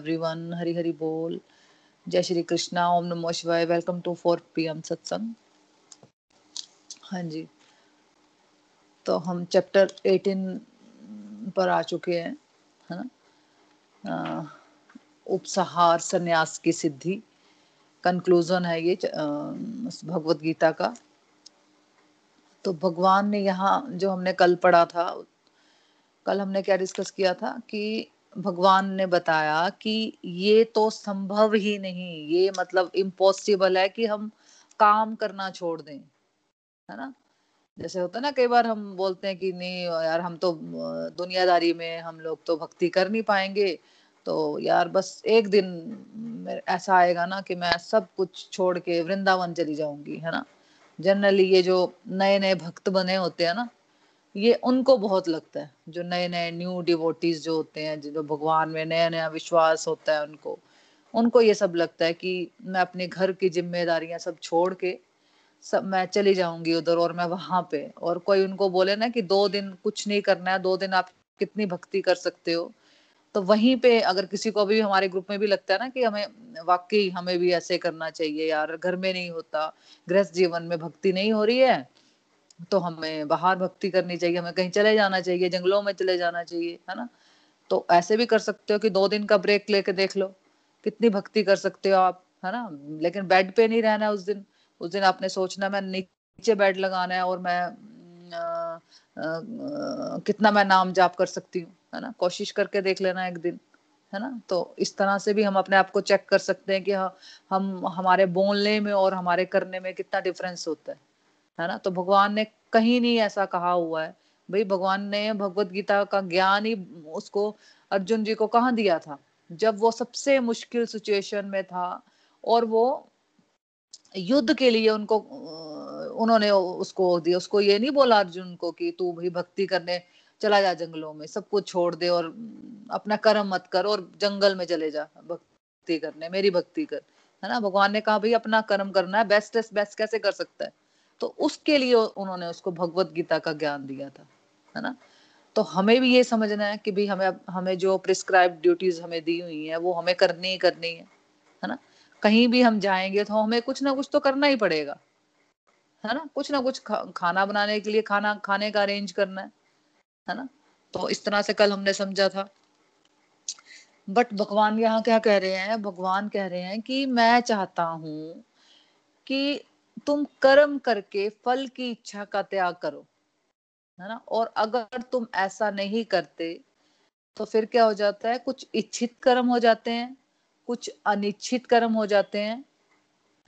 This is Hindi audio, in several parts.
एवरीवन हरी हरी बोल जय श्री कृष्णा ओम नमो शिवाय वेलकम टू फोर पीएम सत्संग हाँ जी तो हम चैप्टर 18 पर आ चुके हैं, है ना? उपसहार, संन्यास की सिद्धि। कंक्लूजन है ये भगवत गीता का। तो भगवान ने यहाँ जो हमने कल पढ़ा था, कल हमने क्या डिस्कस किया था कि भगवान ने बताया कि ये तो संभव ही नहीं, ये मतलब इम्पॉसिबल है कि हम काम करना छोड़ दें, है ना? जैसे होता है ना, कई बार हम बोलते हैं कि नहीं यार, हम तो दुनियादारी में हम लोग तो भक्ति कर नहीं पाएँगे तो यार बस एक दिन ऐसा आएगा ना कि मैं सब कुछ छोड़ के वृंदावन चली जाऊँगी, है ना? जनरली ये जो नए नए भक्त बने होते हैं ना ये उनको बहुत लगता है, जो नए नए न्यू डिवोटीज जो होते हैं जो भगवान में नया नया विश्वास होता है उनको उनको ये सब लगता है कि मैं अपने घर की जिम्मेदारियाँ सब छोड़ के, सब मैं चली जाऊँगी उधर और मैं वहाँ पे। और कोई उनको बोले ना कि दो दिन कुछ नहीं करना है, दो दिन आप कितनी भक्ति कर सकते हो। तो वहीं पे अगर किसी को भी हमारे ग्रुप में भी लगता है ना कि हमें, वाकई हमें भी ऐसे करना चाहिए यार, घर में नहीं होता, गृहस्थ जीवन में भक्ति नहीं हो रही है तो हमें बाहर भक्ति करनी चाहिए हमें कहीं चले जाना चाहिए जंगलों में चले जाना चाहिए है ना? तो ऐसे भी कर सकते हो कि दो दिन का ब्रेक लेके देख लो कितनी भक्ति कर सकते हो आप है ना? लेकिन बेड पे नहीं रहना उस दिन। उस दिन आपने सोचना मैं नीचे बेड लगाना है और मैं आ, आ, आ, कितना मैं नाम जाप कर सकती हूँ है ना? कोशिश करके देख लेना एक दिन है ना? तो इस तरह से भी हम अपने आप को चेक कर सकते हैं कि हम हमारे बोलने में और हमारे करने में कितना डिफरेंस होता है। है ना? तो भगवान ने कहीं नहीं ऐसा कहा हुआ है। भाई, भगवान ने भगवत गीता का ज्ञान ही उसको अर्जुन जी को कहा दिया था? जब वो सबसे मुश्किल सिचुएशन में था और वो युद्ध के लिए उनको, उन्होंने उसको दिया। उसको ये नहीं बोला अर्जुन को कि तू भाई भक्ति करने चला जा जंगलों में, सब कुछ छोड़ दे और अपना कर्म मत कर और जंगल में चले जा भक्ति करने, मेरी भक्ति कर। है ना? भगवान ने कहा, भाई, अपना कर्म करना है बेस्ट बेस्ट कैसे कर सकता है? तो उसके लिए उन्होंने उसको भगवत गीता का ज्ञान दिया था है ना? तो हमें भी ये समझना है कि भाई हमें हमें जो प्रिस्क्राइब ड्यूटीज़ हमें दी हुई है वो हमें करनी ही करनी है है ना? कहीं भी हम जाएँगे तो हमें कुछ ना कुछ तो करना ही पड़ेगा है ना? कुछ ना कुछ खा, खाना बनाने के लिए खाना खाने का अरेंज करना है है ना? तो इस तरह से कल हमने समझा था। बट भगवान यहाँ क्या कह रहे हैं? भगवान कह रहे हैं कि मैं चाहता हूँ कि तुम कर्म करके फल की इच्छा का त्याग करो, है ना? और अगर तुम ऐसा नहीं करते तो फिर क्या हो जाता है? कुछ इच्छित कर्म हो जाते हैं, कुछ अनिच्छित कर्म हो जाते हैं,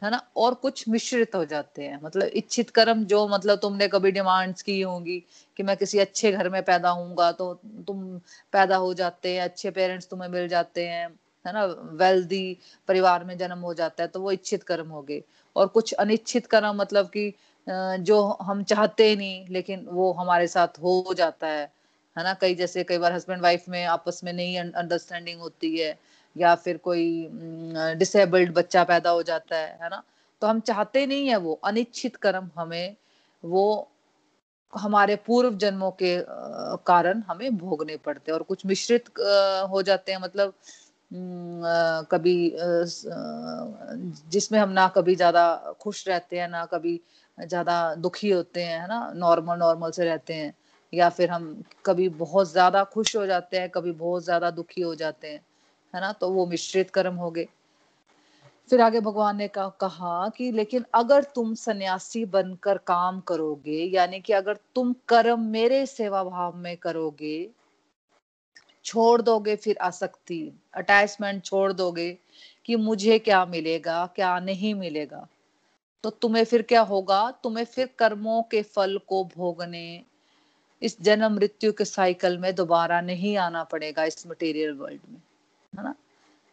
है ना? और कुछ मिश्रित हो जाते हैं। मतलब इच्छित कर्म जो मतलब तुमने कभी डिमांड्स की होंगी कि मैं किसी अच्छे घर में पैदा होऊँगा तो तुम पैदा हो जाते हैं, अच्छे पेरेंट्स तुम्हें मिल जाते हैं है ना वेल्दी परिवार में जन्म हो जाता है तो वो इच्छित कर्म हो गए। और कुछ अनिच्छित कर्म मतलब कि जो हम चाहते नहीं, लेकिन वो हमारे साथ हो जाता है। है ना, कई जैसे कई बार हस्बैंड वाइफ में आपस में नहीं अंडरस्टैंडिंग होती है, या फिर कोई डिसेबल्ड बच्चा पैदा हो जाता है है ना? तो हम चाहते नहीं है वो, अनिच्छित कर्म हमें, वो हमारे पूर्व जन्मों के कारण हमें भोगने पड़ते हैं। और कुछ मिश्रित हो जाते हैं मतलब कभी जिसमें हम ना कभी ज़्यादा खुश रहते हैं, ना कभी ज़्यादा दुखी होते हैं, है ना, नॉर्मल नॉर्मल से रहते हैं, या फिर हम कभी बहुत ज़्यादा खुश हो जाते हैं, कभी बहुत ज़्यादा दुखी हो जाते हैं, है ना तो वो मिश्रित कर्म हो गए। फिर आगे भगवान ने कहा कि लेकिन अगर तुम सन्यासी बनकर काम करोगे, यानी कि अगर तुम कर्म मेरे सेवा भाव में करोगे छोड़ दोगे फिर आसक्ति अटैचमेंट छोड़ दोगे कि मुझे क्या मिलेगा, क्या नहीं मिलेगा। तो तुम्हें फिर क्या होगा? तुम्हें फिर कर्मों के फल को भोगने, इस जन्म मृत्यु के साइकिल में दोबारा नहीं आना पड़ेगा इस मटेरियल वर्ल्ड में, है ना?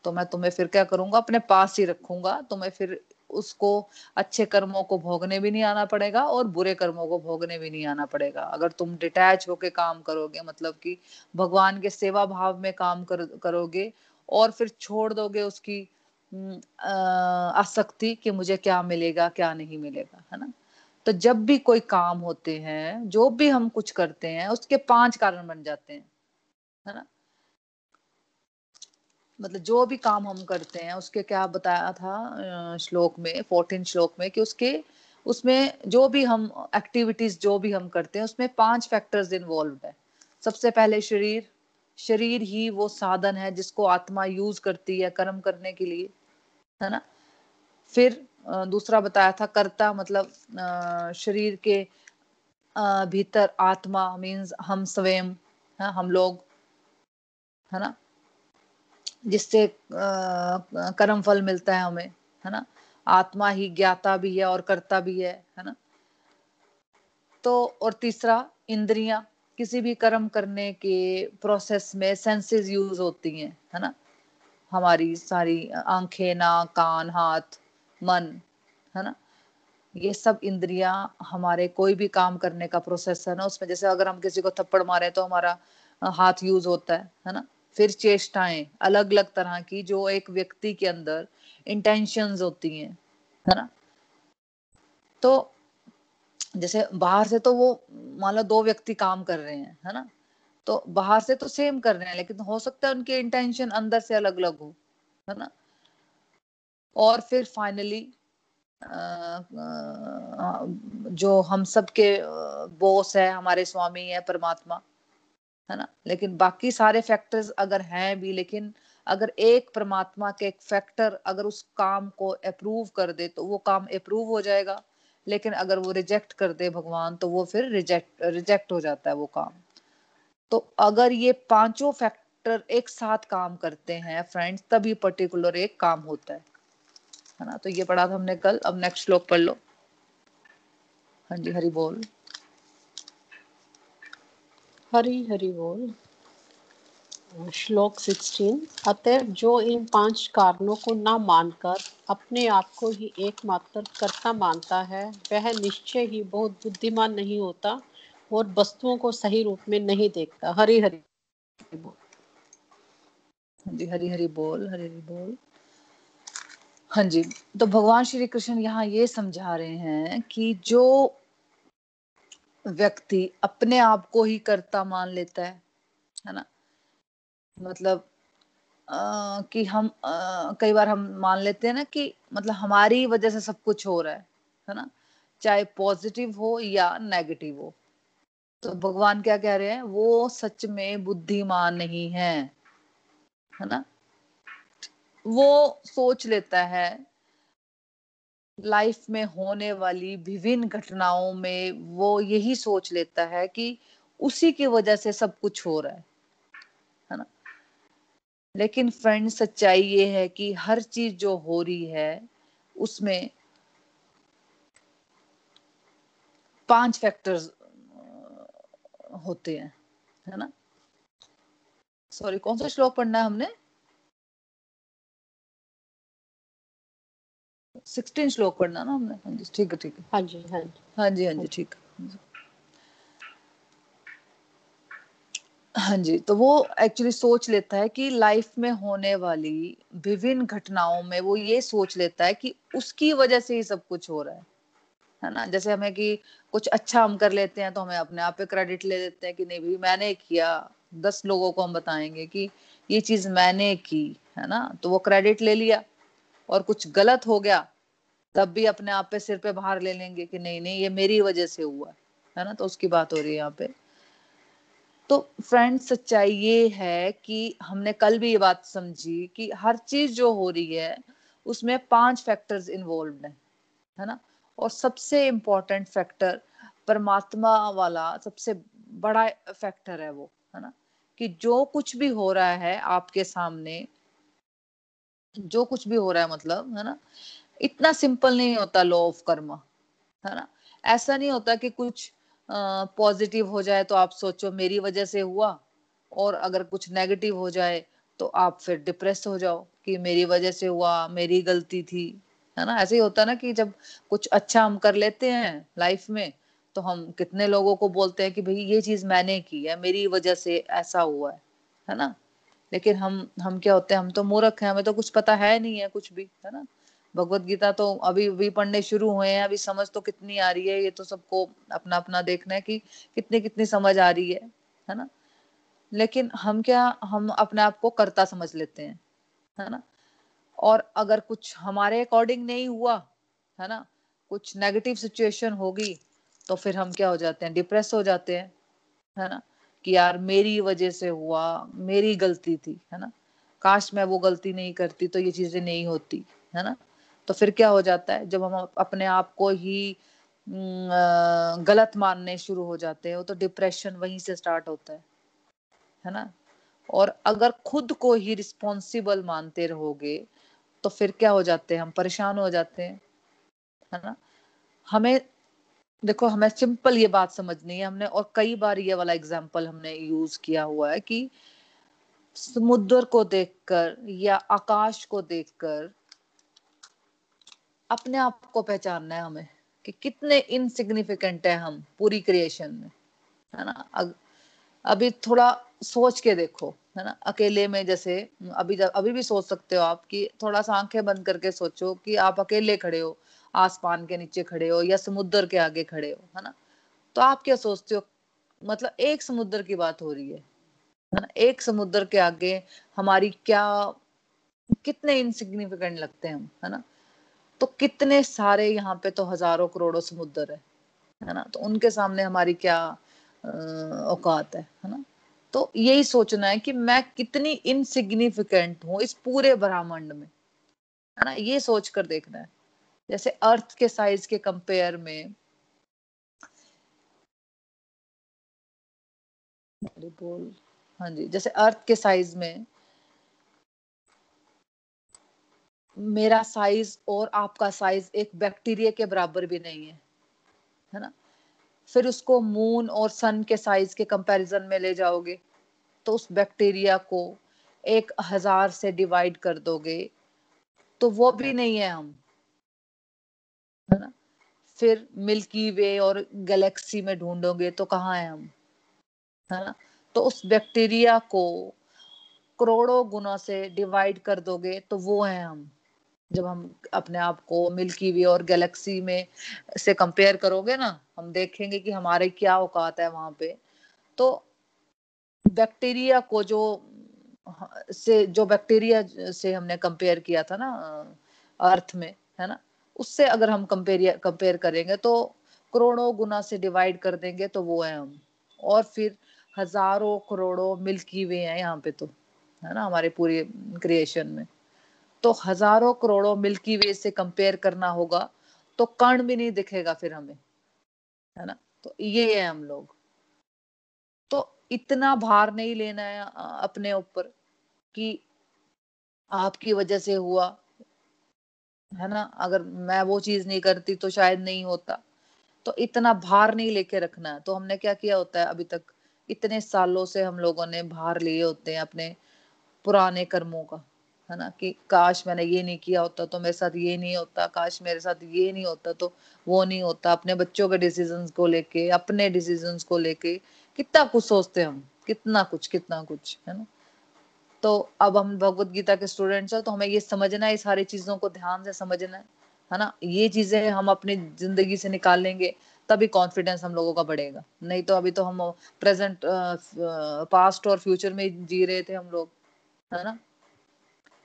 तो मैं तुम्हें फिर क्या करूँगा? अपने पास ही रखूँगा, तुम्हें फिर उसको अच्छे कर्मों को भोगने भी नहीं आना पड़ेगा और बुरे कर्मों को भोगने भी नहीं आना पड़ेगा। अगर तुम डिटैच होके काम करोगे मतलब कि भगवान के सेवा भाव में काम कर, करोगे और फिर छोड़ दोगे उसकी आसक्ति कि मुझे क्या मिलेगा क्या नहीं मिलेगा है ना? तो जब भी कोई काम होते हैं जो भी हम कुछ करते हैं उसके पाँच कारण बन जाते हैं है ना? मतलब जो भी काम हम करते हैं, उसके क्या बताया था श्लोक में फोर्टीन श्लोक में कि उसके, उसमें जो भी हम एक्टिविटीज़ जो भी हम करते हैं, उसमें पाँच फैक्टर्स इन्वॉल्व है। सबसे पहले शरीर शरीर ही वो साधन है जिसको आत्मा यूज़ करती है कर्म करने के लिए, है ना? फिर दूसरा बताया था कर्ता मतलब शरीर के भीतर आत्मा मीन्स हम स्वयं, है, हम लोग, है ना? जिससे कर्म फल मिलता है हमें, है ना? आत्मा ही ज्ञाता भी है और करता भी है है ना? तो और तीसरा, इंद्रियाँ, किसी भी कर्म करने के प्रोसेस में सेंसेस यूज़ होती हैं, है ना? हमारी सारी आँखें, नाक, कान, हाथ, मन, है ना? ये सब इंद्रियाँ हमारे कोई भी काम करने का प्रोसेस है ना उसमें। जैसे अगर हम किसी को थप्पड़ मारे तो हमारा हाथ यूज़ होता है है ना? फिर चेष्टाएँ अलग अलग तरह की जो एक व्यक्ति के अंदर इंटेंशन होती हैं, है ना? तो जैसे बाहर से तो वो, मान लो दो व्यक्ति काम कर रहे हैं, है ना? तो बाहर से तो सेम कर रहे हैं, लेकिन हो सकता है उनके इंटेंशन अंदर से अलग अलग हो, है ना? और फिर फाइनली जो हम सब के बॉस है, हमारे स्वामी है, परमात्मा है ना? लेकिन बाकी सारे फैक्टर्स अगर हैं भी, लेकिन अगर एक परमात्मा के एक फैक्टर अगर उस काम को अप्रूव कर दे तो वो काम अप्रूव हो जाएगा। लेकिन अगर वो रिजेक्ट कर दे भगवान तो वो फिर रिजेक्ट रिजेक्ट हो जाता है वो काम। तो अगर ये पाँचों फैक्टर एक साथ काम करते हैं फ्रेंड्स तभी पर्टिकुलर एक काम होता है। है ना? तो ये पढ़ा था हमने कल, अब नेक्स्ट श्लोक पढ़ लो। हाँ जी, हरी बोल। हरी हरी बोल। श्लोक सिक्सटीन अतः जो इन पाँच कारणों को न मानकर अपने आप को ही एकमात्र कर्ता मानता है, वह निश्चय ही बहुत बुद्धिमान नहीं होता और वस्तुओं को सही रूप में नहीं देखता। हरी हरी बोल। हाँ जी, हरी हरी बोल, हरी हरी बोल। हाँ जी तो भगवान श्री कृष्ण यहाँ ये समझा रहे हैं कि जो व्यक्ति अपने आप को ही कर्ता मान लेता है है ना? मतलब आ, कि हम आ, कई बार हम मान लेते हैं ना कि मतलब हमारी वजह से सब कुछ हो रहा है है ना? चाहे पॉजिटिव हो या नेगेटिव हो। तो भगवान क्या कह रहे हैं? वो सच में बुद्धिमान नहीं है है ना? वो सोच लेता है लाइफ में होने वाली विभिन्न घटनाओं में वो यही सोच लेता है कि उसी की वजह से सब कुछ हो रहा है है ना? लेकिन फ्रेंड सच्चाई ये है कि हर चीज़ जो हो रही है, उसमें पाँच फैक्टर्स होते हैं, है ना? सॉरी कौन सा श्लोक पढ़ना है हमने? सिक्सटीन श्लोक पढ़ना ना हमने? हाँ जी ठीक है ठीक है। हाँ जी हाँ जी। हाँ जी हाँ जी ठीक हाँ। जी तो वो एक्चुअली सोच लेता है कि लाइफ में होने वाली विभिन्न घटनाओं में वो ये सोच लेता है कि उसकी वजह से ही सब कुछ हो रहा है। है ना? जैसे हमें कि कुछ अच्छा हम कर लेते हैं तो हमें अपने आप पे क्रेडिट ले लेते हैं कि नहीं भाई मैंने किया। दस लोगों को हम बताएँगे कि ये चीज़ मैंने की है ना? तो वो क्रेडिट ले लिया और कुछ गलत हो गया तब भी अपने आप पे सिर पे बाहर ले लेंगे कि नहीं नहीं, ये मेरी वजह से हुआ, है ना? तो उसकी बात हो रही है यहाँ पे। तो फ्रेंड सच्चाई ये है कि हमने कल भी ये बात समझी कि हर चीज़ जो हो रही है, उसमें पाँच फैक्टर्स इन्वॉल्व है है ना? और सबसे इम्पोर्टेंट फैक्टर परमात्मा वाला सबसे बड़ा फैक्टर है वो, है ना? कि जो कुछ भी हो रहा है आपके सामने, जो कुछ भी हो रहा है मतलब है ना? इतना सिंपल नहीं होता लॉ ऑफ़ कर्म है ना? ऐसा नहीं होता कि कुछ पॉजिटिव हो जाए तो आप सोचो, मेरी वजह से हुआ, और अगर कुछ नेगेटिव हो जाए तो आप फिर डिप्रेस हो जाओ कि मेरी वजह से हुआ, मेरी गलती थी, है ना? ऐसे ही होता ना कि जब कुछ अच्छा हम कर लेते हैं लाइफ में तो हम कितने लोगों को बोलते हैं कि भाई ये चीज़ मैंने की है, मेरी वजह से ऐसा हुआ है है ना? लेकिन हम हम क्या होते हैं? हम तो मूर्ख हैं, हमें तो कुछ पता है नहीं है कुछ भी, है ना? भगवत गीता तो अभी अभी पढ़ने शुरू हुए हैं, अभी समझ तो कितनी आ रही है, ये तो सबको अपना अपना देखना है कि कितनी कितनी समझ आ रही है है ना? लेकिन हम क्या, हम अपने आप को करता समझ लेते हैं, है ना? और अगर कुछ हमारे अकॉर्डिंग नहीं हुआ, है ना? कुछ नेगेटिव सिचुएशन होगी तो फिर हम क्या हो जाते हैं? डिप्रेस हो जाते हैं, है ना? कि यार, मेरी वजह से हुआ, मेरी गलती थी, है ना? काश मैं वो गलती नहीं करती तो ये चीज़ें नहीं होती, है ना? तो फिर क्या हो जाता है? जब हम अपने आप को ही गलत मानने शुरू हो जाते हैं तो डिप्रेशन वहीं से स्टार्ट होता है। है ना? और अगर खुद को ही रिस्पॉन्सिबल मानते रहोगे तो फिर क्या हो जाते हैं? हम परेशान हो जाते हैं। है ना? हमें, देखो, हमें सिंपल ये बात समझनी है हमने, और कई बार ये वाला एग्ज़ाम्पल हमने यूज़ किया हुआ है कि समुद्र को देखकर या आकाश को देखकर अपने आप को पहचानना है हमें कि कितने इनसिग्निफिकेंट है हम पूरी क्रिएशन में है ना? अग, अभी थोड़ा सोच के देखो है ना? अकेले में जैसे अभी जब अभी भी सोच सकते हो आप कि थोड़ा सा आँखें बंद करके सोचो कि आप अकेले खड़े हो आसमान के नीचे खड़े हो या समुद्र के आगे खड़े हो है ना? तो आप क्या सोचते हो? मतलब एक समुद्र की बात हो रही है है ना? एक समुद्र के आगे हमारी क्या कितने इनसिग्निफिकेंट लगते हैं हम है ना? तो कितने सारे यहाँ पे तो हज़ारों करोड़ों समुद्र है है ना? तो उनके सामने हमारी क्या औकात है है ना? तो यही सोचना है कि मैं कितनी इनसिग्निफिकेंट हूँ इस पूरे ब्रह्मांड में, है ना? ये सोच कर देखना है। जैसे अर्थ के साइज़ के कंपेयर में बोल। हाँ जी, जैसे अर्थ के साइज़ में मेरा साइज़ और आपका साइज़ एक बैक्टीरिया के बराबर भी नहीं है है ना? फिर उसको मून और सन के साइज़ के कंपैरिजन में ले जाओगे तो उस बैक्टीरिया को एक हज़ार से डिवाइड कर दोगे तो वो भी नहीं है हम है ना? फिर मिल्की वे और गैलेक्सी में ढूंढोगे तो कहाँ है हम है ना? तो उस बैक्टीरिया को करोड़ों गुना से डिवाइड कर दोगे तो वो है हम। जब हम अपने आप को मिल्की वे और गैलेक्सी में से कंपेयर करोगे ना, हम देखेंगे कि हमारे क्या औकात है वहाँ पे। तो बैक्टीरिया को जो, से, जो बैक्टीरिया से हमने कंपेयर किया था ना, अर्थ में, है ना, उससे अगर हम कंपेयर कंपेयर करेंगे तो करोड़ों गुना से डिवाइड कर देंगे तो वो है हम। और फिर हज़ारों करोड़ों मिल्की वे हैं यहाँ पे तो है ना, हमारे पूरे क्रिएशन में। तो हज़ारों करोड़ों मिल्की वे से कंपेयर करना होगा तो कण भी नहीं दिखेगा फिर हमें, है ना? तो ये है हम लोग। तो इतना भार नहीं लेना है अपने ऊपर कि आपकी वजह से हुआ, है ना? अगर मैं वो चीज़ नहीं करती तो शायद नहीं होता। तो इतना भार नहीं लेके रखना है। तो हमने क्या किया होता है अभी तक? इतने सालों से हम लोगों ने भार लिए होते हैं अपने पुराने कर्मों का। है ना, कि काश मैंने ये नहीं किया होता तो मेरे साथ ये नहीं होता, काश मेरे साथ ये नहीं होता तो वो नहीं होता। अपने बच्चों के डिसीज़न को लेके, अपने डिसीज़न को लेके कितना कुछ सोचते हम, कितना कुछ कितना कुछ, है ना? तो अब हम भगवत गीता के स्टूडेंट्स हैं तो हमें ये समझना है सारी चीज़ों को ध्यान से समझना है है ना? ये चीज़ें हम अपनी ज़िंदगी से निकाल लेंगे, तभी कॉन्फिडेंस हम लोगों का बढ़ेगा। नहीं तो अभी तो हम प्रेजेंट पास्ट और फ्यूचर में जी रहे थे हम लोग, है ना?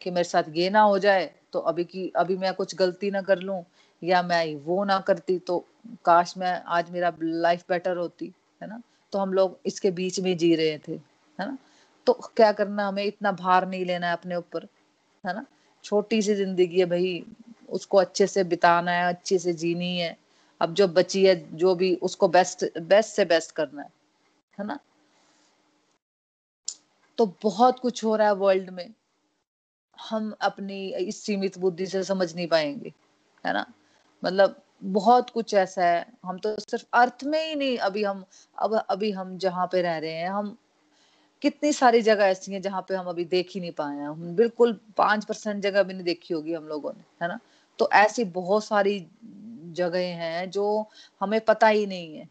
कि मेरे साथ ये ना हो जाए तो अभी की, अभी मैं कुछ गलती ना कर लूँ, या मैं वो ना करती तो काश मैं आज मेरा लाइफ बेटर होती, है ना? तो हम लोग इसके बीच में जी रहे थे, है ना? तो क्या करना, हमें इतना भार नहीं लेना है अपने ऊपर, है ना? छोटी सी ज़िंदगी है भाई, उसको अच्छे से बिताना है, अच्छे से जीनी है, अब जो बची है, जो भी, उसको बेस्ट बेस्ट से बेस्ट करना है है ना? तो बहुत कुछ हो रहा है वर्ल्ड में। हम अपनी इस सीमित बुद्धि से समझ नहीं पाएँगे, है ना? मतलब बहुत कुछ ऐसा है, हम तो सिर्फ़ अर्थ में ही नहीं, अभी हम, अब, अभी हम जहाँ पे रह रहे हैं, हम कितनी सारी जगह ऐसी हैं जहाँ पे हम अभी देख ही नहीं पाए हैं। बिल्कुल पाँच परसेंट जगह भी नहीं देखी होगी हम लोगों ने, है ना? तो ऐसी बहुत सारी जगह हैं जो हमें पता ही नहीं है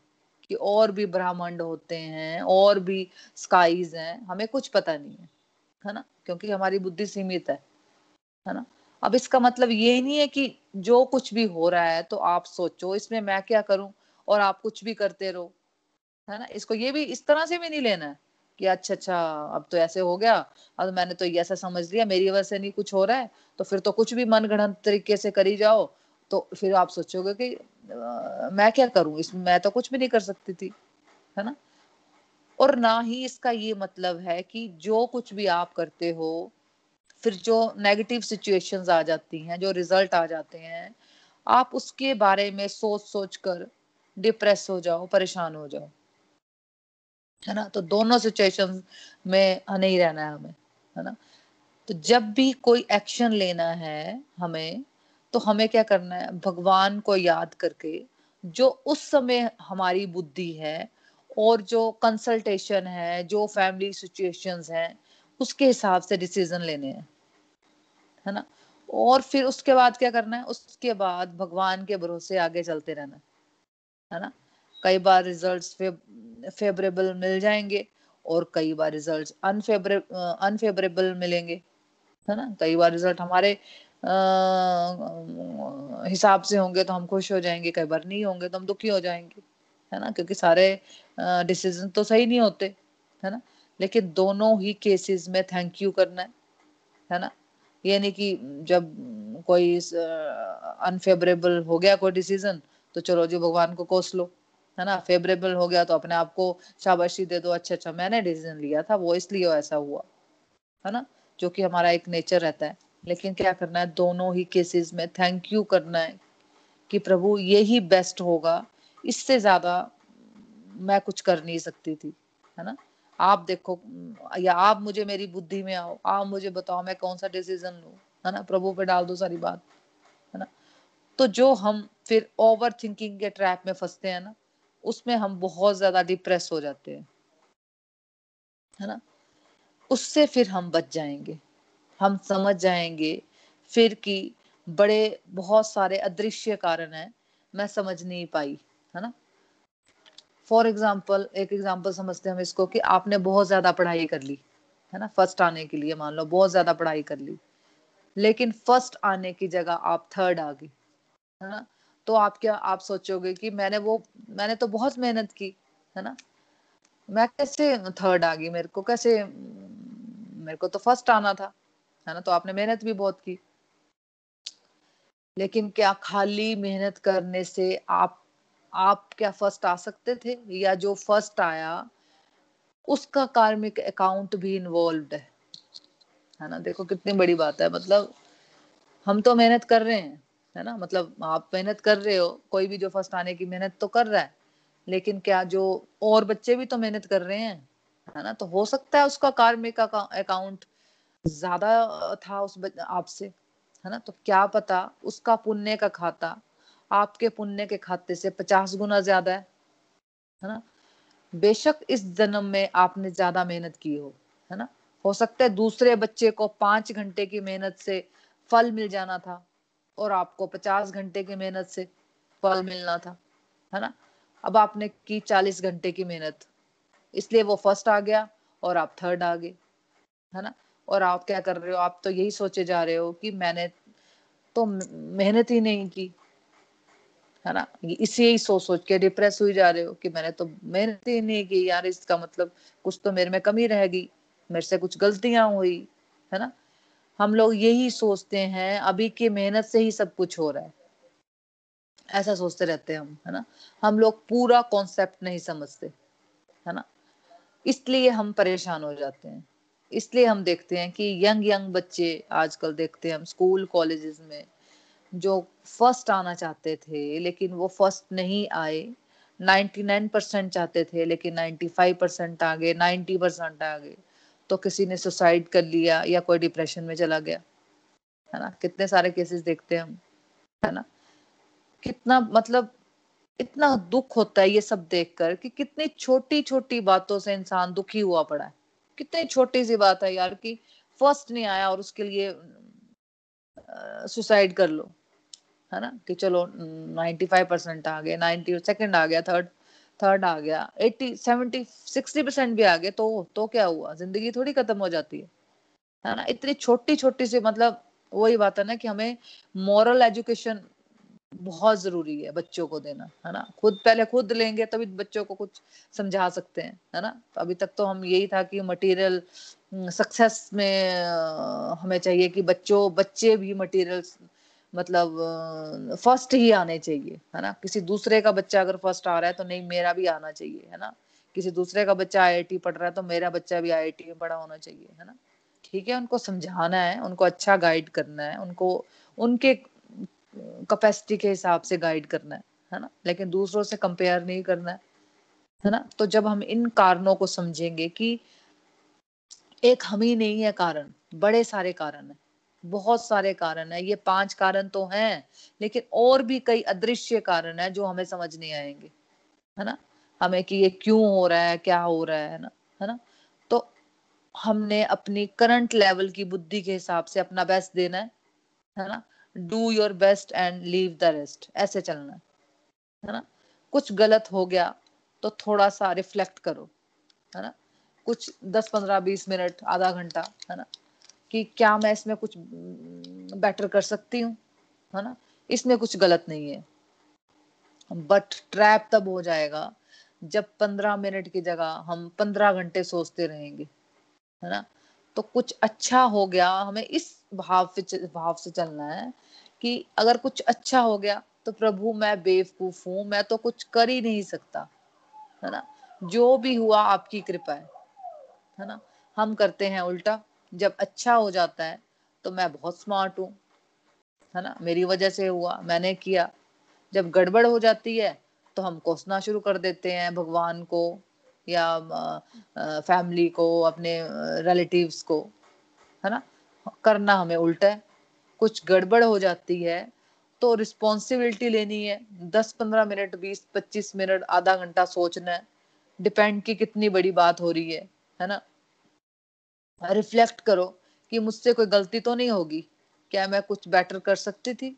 कि और भी ब्रह्मांड होते हैं, और भी स्काईज हैं, हमें कुछ पता नहीं है। है ना? क्योंकि हमारी बुद्धि सीमित है है ना? अब इसका मतलब ये नहीं है कि जो कुछ भी हो रहा है तो आप सोचो इसमें मैं क्या करूँ और आप कुछ भी करते रहो है ना? इसको ये भी इस तरह से भी नहीं लेना है कि अच्छा अच्छा अब तो ऐसे हो गया अब मैंने तो ऐसा समझ लिया मेरी वजह से नहीं कुछ हो रहा है तो फिर तो कुछ भी मन गढ़ंत तरीके से करी जाओ तो फिर आप सोचोगे कि आ, मैं क्या करूँ? इसमें मैं तो कुछ भी नहीं कर सकती थी। है ना? और ना ही इसका ये मतलब है कि जो कुछ भी आप करते हो, फिर जो नेगेटिव सिचुएशंस आ जाती हैं, जो रिज़ल्ट आ जाते हैं, आप उसके बारे में सोच सोच कर डिप्रेस हो जाओ, परेशान हो जाओ। है ना? तो दोनों सिचुएशन में नहीं रहना है हमें, है ना? तो जब भी कोई एक्शन लेना है हमें तो हमें क्या करना है? भगवान को याद करके, जो उस समय हमारी बुद्धि है और जो कंसल्टेशन है, जो फैमिली सिचुएशंस हैं, उसके हिसाब से डिसीज़न लेने हैं, है ना? और फिर उसके बाद क्या करना है? उसके बाद भगवान के भरोसे आगे चलते रहना, है ना? कई बार रिजल्ट्स फेवरेबल मिल जाएँगे और कई बार रिजल्ट्स अनफेवरेबल अनफेवरेबल मिलेंगे, है ना? कई बार रिज़ल्ट हमारे हिसाब से होंगे तो हम खुश हो जाएँगे, कई बार नहीं होंगे तो हम दुखी हो जाएँगे। है ना? क्योंकि सारे डिसीज़न तो सही नहीं होते, है ना? लेकिन दोनों ही केसेस में थैंक यू करना है है ना? ये नहीं कि जब कोई अनफेवरेबल हो गया कोई डिसीज़न तो चलो जी भगवान को कोस लो, है ना? फेवरेबल हो गया तो अपने आप को शाबाशी दे दो अच्छा अच्छा मैंने डिसीज़न लिया था, वो इसलिए ऐसा हुआ, है ना? जो कि हमारा एक नेचर रहता है। लेकिन क्या करना है? दोनों ही केसेस में थैंक यू करना है कि प्रभु ये ही बेस्ट होगा इससे ज़्यादा मैं कुछ कर नहीं सकती थी, है ना? आप देखो, या आप मुझे मेरी बुद्धि में आओ, आप मुझे बताओ, मैं कौन सा डिसीज़न लू, है ना? प्रभु पे डाल दो सारी बात, है ना? तो जो हम फिर ओवर थिंकिंग के ट्रैप में फंसते हैं ना, उसमें हम बहुत ज़्यादा डिप्रेस हो जाते हैं, है ना? उससे फिर हम बच जाएँगे, हम समझ जाएँगे फिर कि बड़े, बहुत सारे अदृश्य कारण है, मैं समझ नहीं पाई। है ना? फॉर एग्ज़ाम्पल एक एग्ज़ाम्पल समझते हैं हम इसको कि आपने बहुत ज़्यादा पढ़ाई कर ली, है ना? फ़र्स्ट आने के लिए मान लो, बहुत ज़्यादा पढ़ाई कर ली। लेकिन फ़र्स्ट आने की जगह आप थर्ड आ गई, है ना? तो आप क्या, आप सोचोगे कि मैंने वो, मैंने तो बहुत मेहनत की, है ना? मैं कैसे थर्ड आ गई? मेरे को कैसे, मेरे को तो फ़र्स्ट आना था, है ना? तो आपने मेहनत भी बहुत की। लेकिन क्या खाली मेहनत करने से आप आप क्या फ़र्स्ट आ सकते थे? या जो फ़र्स्ट आया, उसका कार्मिक अकाउंट भी इन्वॉल्व है। है ना? देखो कितनी बड़ी बात है। मतलब हम तो मेहनत कर रहे हैं, है ना? मतलब आप मेहनत कर रहे हो, कोई भी जो फ़र्स्ट आने की मेहनत तो कर रहा है, लेकिन क्या जो और बच्चे भी तो मेहनत कर रहे हैं, है ना? तो हो सकता है उसका कार्मिक अकाउंट ज़्यादा था उस आपसे, है ना? तो क्या पता उसका पुण्य का खाता आपके पुण्य के खाते से पचास गुना ज़्यादा है है ना? बेशक इस जन्म में आपने ज़्यादा मेहनत की हो, है ना? हो सकता है दूसरे बच्चे को पाँच घंटे की मेहनत से फल मिल जाना था और आपको पचास घंटे की मेहनत से फल मिलना था, है ना? अब आपने की चालीस घंटे की मेहनत, इसलिए वो फ़र्स्ट आ गया और आप थर्ड आ गए, है ना? और आप क्या कर रहे हो? आप तो यही सोचे जा रहे हो कि मैंने तो मेहनत ही नहीं की है ना? इसी ही सोच सोच के डिप्रेस हुई जा रहे हो कि मैंने तो मेहनत ही नहीं की यार, इसका मतलब कुछ तो मेरे में कमी रहेगी, मेरे से कुछ गलतियाँ हुई, है ना? हम लोग यही सोचते हैं, अभी की मेहनत से ही सब कुछ हो रहा है। ऐसा सोचते रहते हैं हम, है ना? हम लोग पूरा कॉन्सेप्ट नहीं समझते, है ना? इसलिए हम परेशान हो जाते हैं। इसलिए हम देखते हैं कि यंग यंग बच्चे आजकल देखते हैं हम स्कूल कॉलेजेस में जो फ़र्स्ट आना चाहते थे, लेकिन वो फ़र्स्ट नहीं आए। 99 परसेंट चाहते थे, लेकिन 95 परसेंट आ गए 90 परसेंट आ गए। तो किसी ने सुसाइड कर लिया या कोई डिप्रेशन में चला गया। है ना? कितने सारे केसेस देखते हैं हम। है ना? कितना मतलब इतना दुख होता है ये सब देखकर कि कितनी छोटी छोटी बातों से इंसान दुखी हुआ पड़ा है। कितनी छोटी सी बात है यार कि फ़र्स्ट नहीं आया और उसके लिए सुसाइड कर लो। है ना, कि चलो 95 परसेंट आ गए 90 सेकंड आ गया थर्ड थर्ड आ गया 80 70 60 परसेंट भी आ गए तो तो क्या हुआ? ज़िंदगी थोड़ी खत्म हो जाती है। है ना? इतनी छोटी छोटी सी मतलब वही बात है ना कि हमें मॉरल एजुकेशन बहुत ज़रूरी है बच्चों को देना, है ना? खुद, पहले खुद लेंगे, तभी बच्चों को कुछ समझा सकते हैं, है ना? तो अभी तक तो हम यही था कि मटेरियल सक्सेस में हमें चाहिए कि बच्चों, बच्चे भी मटेरियल मतलब फ़र्स्ट ही आने चाहिए, है ना? किसी दूसरे का बच्चा अगर फ़र्स्ट आ रहा है तो नहीं, मेरा भी आना चाहिए, है ना? किसी दूसरे का बच्चा आईआईटी पढ़ रहा है तो मेरा बच्चा भी आईआईटी में पढ़ा होना चाहिए, है ना? ठीक है, उनको समझाना है, उनको अच्छा गाइड करना है, उनको, उनके कैपेसिटी के हिसाब से गाइड करना है है ना? लेकिन दूसरों से कंपेयर नहीं करना है है ना? तो जब हम इन कारणों को समझेंगे कि एक हम ही नहीं है कारण, बड़े सारे कारण है बहुत सारे कारण है। ये पाँच कारण तो हैं, लेकिन और भी कई अदृश्य कारण है जो हमें समझ नहीं आएँगे, है ना? हमें कि ये क्यों हो रहा है, क्या हो रहा है ना? है ना? तो हमने अपनी करंट लेवल की बुद्धि के हिसाब से अपना बेस्ट देना है है ना? Do your best and leave the rest ऐसे चलना है ना? कुछ गलत हो गया तो थोड़ा सा रिफ्लेक्ट करो, है ना? कुछ दस पंद्रह बीस मिनट, आधा घंटा, है ना? कि क्या मैं इसमें कुछ बेटर कर सकती हूँ, है ना? इसमें कुछ गलत नहीं है। बट ट्रैप तब हो जाएगा जब पंद्रह मिनट की जगह हम पंद्रह घंटे सोचते रहेंगे, है ना? तो कुछ अच्छा हो गया, हमें इस भाव से भाव से चलना है कि अगर कुछ अच्छा हो गया तो प्रभु मैं बेवकूफ़ हूँ, मैं तो कुछ कर ही नहीं सकता, है ना? जो भी हुआ आपकी कृपा है है ना? हम करते हैं उल्टा। जब अच्छा हो जाता है तो मैं बहुत स्मार्ट हूँ। है ना? मेरी वजह से हुआ, मैंने किया। जब गड़बड़ हो जाती है तो हम कोसना शुरू कर देते हैं भगवान को या फैमिली को, अपने रिलेटिव्स को। है ना? करना हमें उल्टा है। कुछ गड़बड़ हो जाती है तो रिस्पॉन्सिबिलिटी लेनी है। दस, पंद्रह मिनट, बीस, पच्चीस मिनट, आधा घंटा सोचना है। डिपेंड की कितनी बड़ी बात हो रही है। है ना? रिफ्लेक्ट करो कि मुझसे कोई गलती तो नहीं होगी। क्या मैं कुछ बेटर कर सकती थी?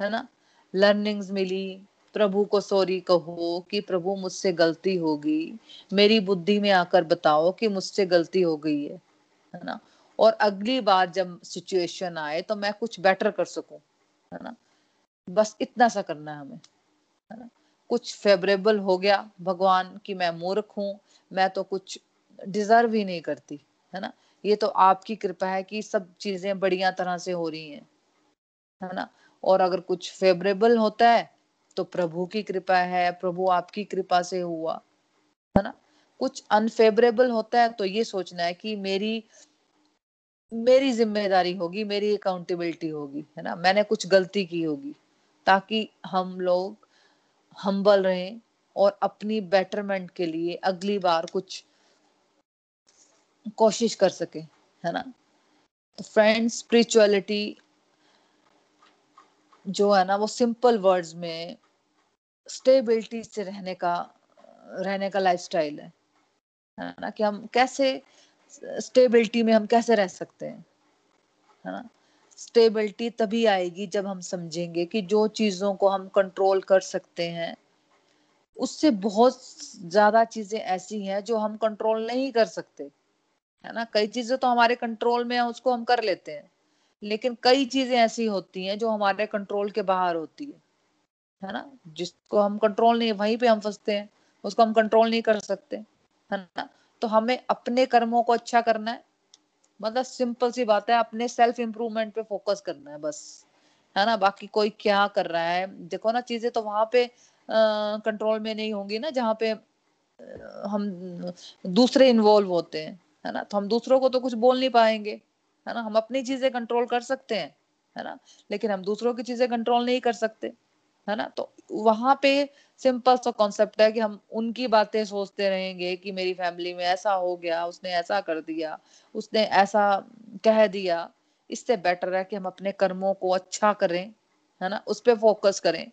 है ना? लर्निंग्स मिली, प्रभु को सॉरी कहो कि प्रभु मुझसे गलती होगी। मेरी बुद्धि में आकर बताओ कि मुझसे गलती हो गई है है ना? और अगली बार जब सिचुएशन आए तो मैं कुछ बेटर कर सकूँ, है ना? बस इतना सा करना है हमें, है ना? कुछ फेवरेबल हो गया भगवान की मैं मूर्ख हूँ, मैं तो कुछ डिजर्व ही नहीं करती। है ना? ये तो आपकी कृपा है कि सब चीज़ें बढ़िया तरह से हो रही हैं, है ना? और अगर कुछ फेवरेबल होता है तो प्रभु की कृपा है, प्रभु आपकी कृपा से हुआ, है ना? कुछ अनफेवरेबल होता है तो ये सोचना है कि मेरी मेरी ज़िम्मेदारी होगी, मेरी अकाउंटेबिलिटी होगी, है ना? मैंने कुछ गलती की होगी, ताकि हम लोग हम्बल रहें और अपनी बेटरमेंट के लिए अगली बार कुछ कोशिश कर सके, है ना? तो फ्रेंड्स स्पिरिचुअलिटी जो है ना, वो सिंपल वर्ड्स में स्टेबिलिटी से रहने का रहने का लाइफस्टाइल है है ना? कि हम कैसे स्टेबिलिटी में हम कैसे रह सकते हैं, है ना? स्टेबिलिटी तभी आएगी जब हम समझेंगे कि जो चीज़ों को हम कंट्रोल कर सकते हैं, उससे बहुत ज़्यादा चीज़ें ऐसी हैं जो हम कंट्रोल नहीं कर सकते। है ना? कई चीज़ें तो हमारे कंट्रोल में है, उसको हम कर लेते हैं। लेकिन कई चीज़ें ऐसी होती हैं जो हमारे कंट्रोल के बाहर होती है है ना? जिसको हम कंट्रोल नहीं, वहीं पे हम फंसते हैं। उसको हम कंट्रोल नहीं कर सकते, है ना? तो हमें अपने कर्मों को अच्छा करना है। मतलब सिंपल सी बात है, अपने सेल्फ इम्प्रूवमेंट पे फोकस करना है बस, है ना? बाकी कोई क्या कर रहा है? देखो ना, चीज़ें तो वहाँ पे कंट्रोल में नहीं होंगी ना, जहाँ पे हम दूसरे इन्वॉल्व होते हैं। है ना? तो हम दूसरों को तो कुछ बोल नहीं पाएँगे, है ना? हम अपनी चीज़ें कंट्रोल कर सकते हैं, है ना? लेकिन हम दूसरों की चीज़ें कंट्रोल नहीं कर सकते, है ना? तो वहाँ पे सिंपल सा कॉन्सेप्ट है कि हम उनकी बातें सोचते रहेंगे कि मेरी फैमिली में ऐसा हो गया, उसने ऐसा कर दिया, उसने ऐसा कह दिया। इससे बेटर है कि हम अपने कर्मों को अच्छा करें, है ना? उस पर फोकस करें,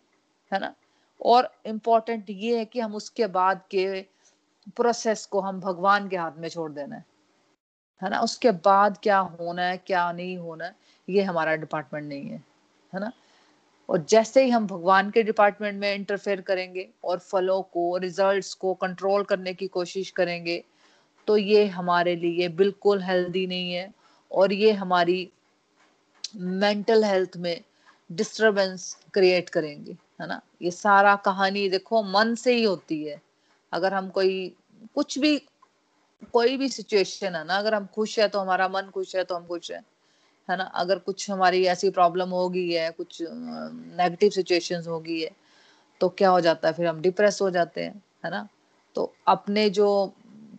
है ना? और इम्पोर्टेंट ये है कि हम उसके बाद के प्रोसेस को हम भगवान के हाथ में छोड़ देना है। है ना? उसके बाद क्या होना है, क्या नहीं होना है, ये हमारा डिपार्टमेंट नहीं है है ना? और जैसे ही हम भगवान के डिपार्टमेंट में इंटरफेयर करेंगे और फलों को रिजल्ट्स को कंट्रोल करने की कोशिश करेंगे तो ये हमारे लिए बिल्कुल हेल्दी नहीं है और ये हमारी मेंटल हेल्थ में डिस्टरबेंस क्रिएट करेंगे, है ना? ये सारा कहानी देखो, मन से ही होती है। अगर हम कोई कुछ भी कोई भी सिचुएशन है ना, अगर हम खुश है तो हमारा मन खुश है तो हम खुश है है ना? अगर कुछ हमारी ऐसी प्रॉब्लम हो गई है, कुछ नेगेटिव सिचुएशंस हो गई है तो क्या हो जाता है? फिर हम डिप्रेस हो जाते हैं, है ना? तो अपने जो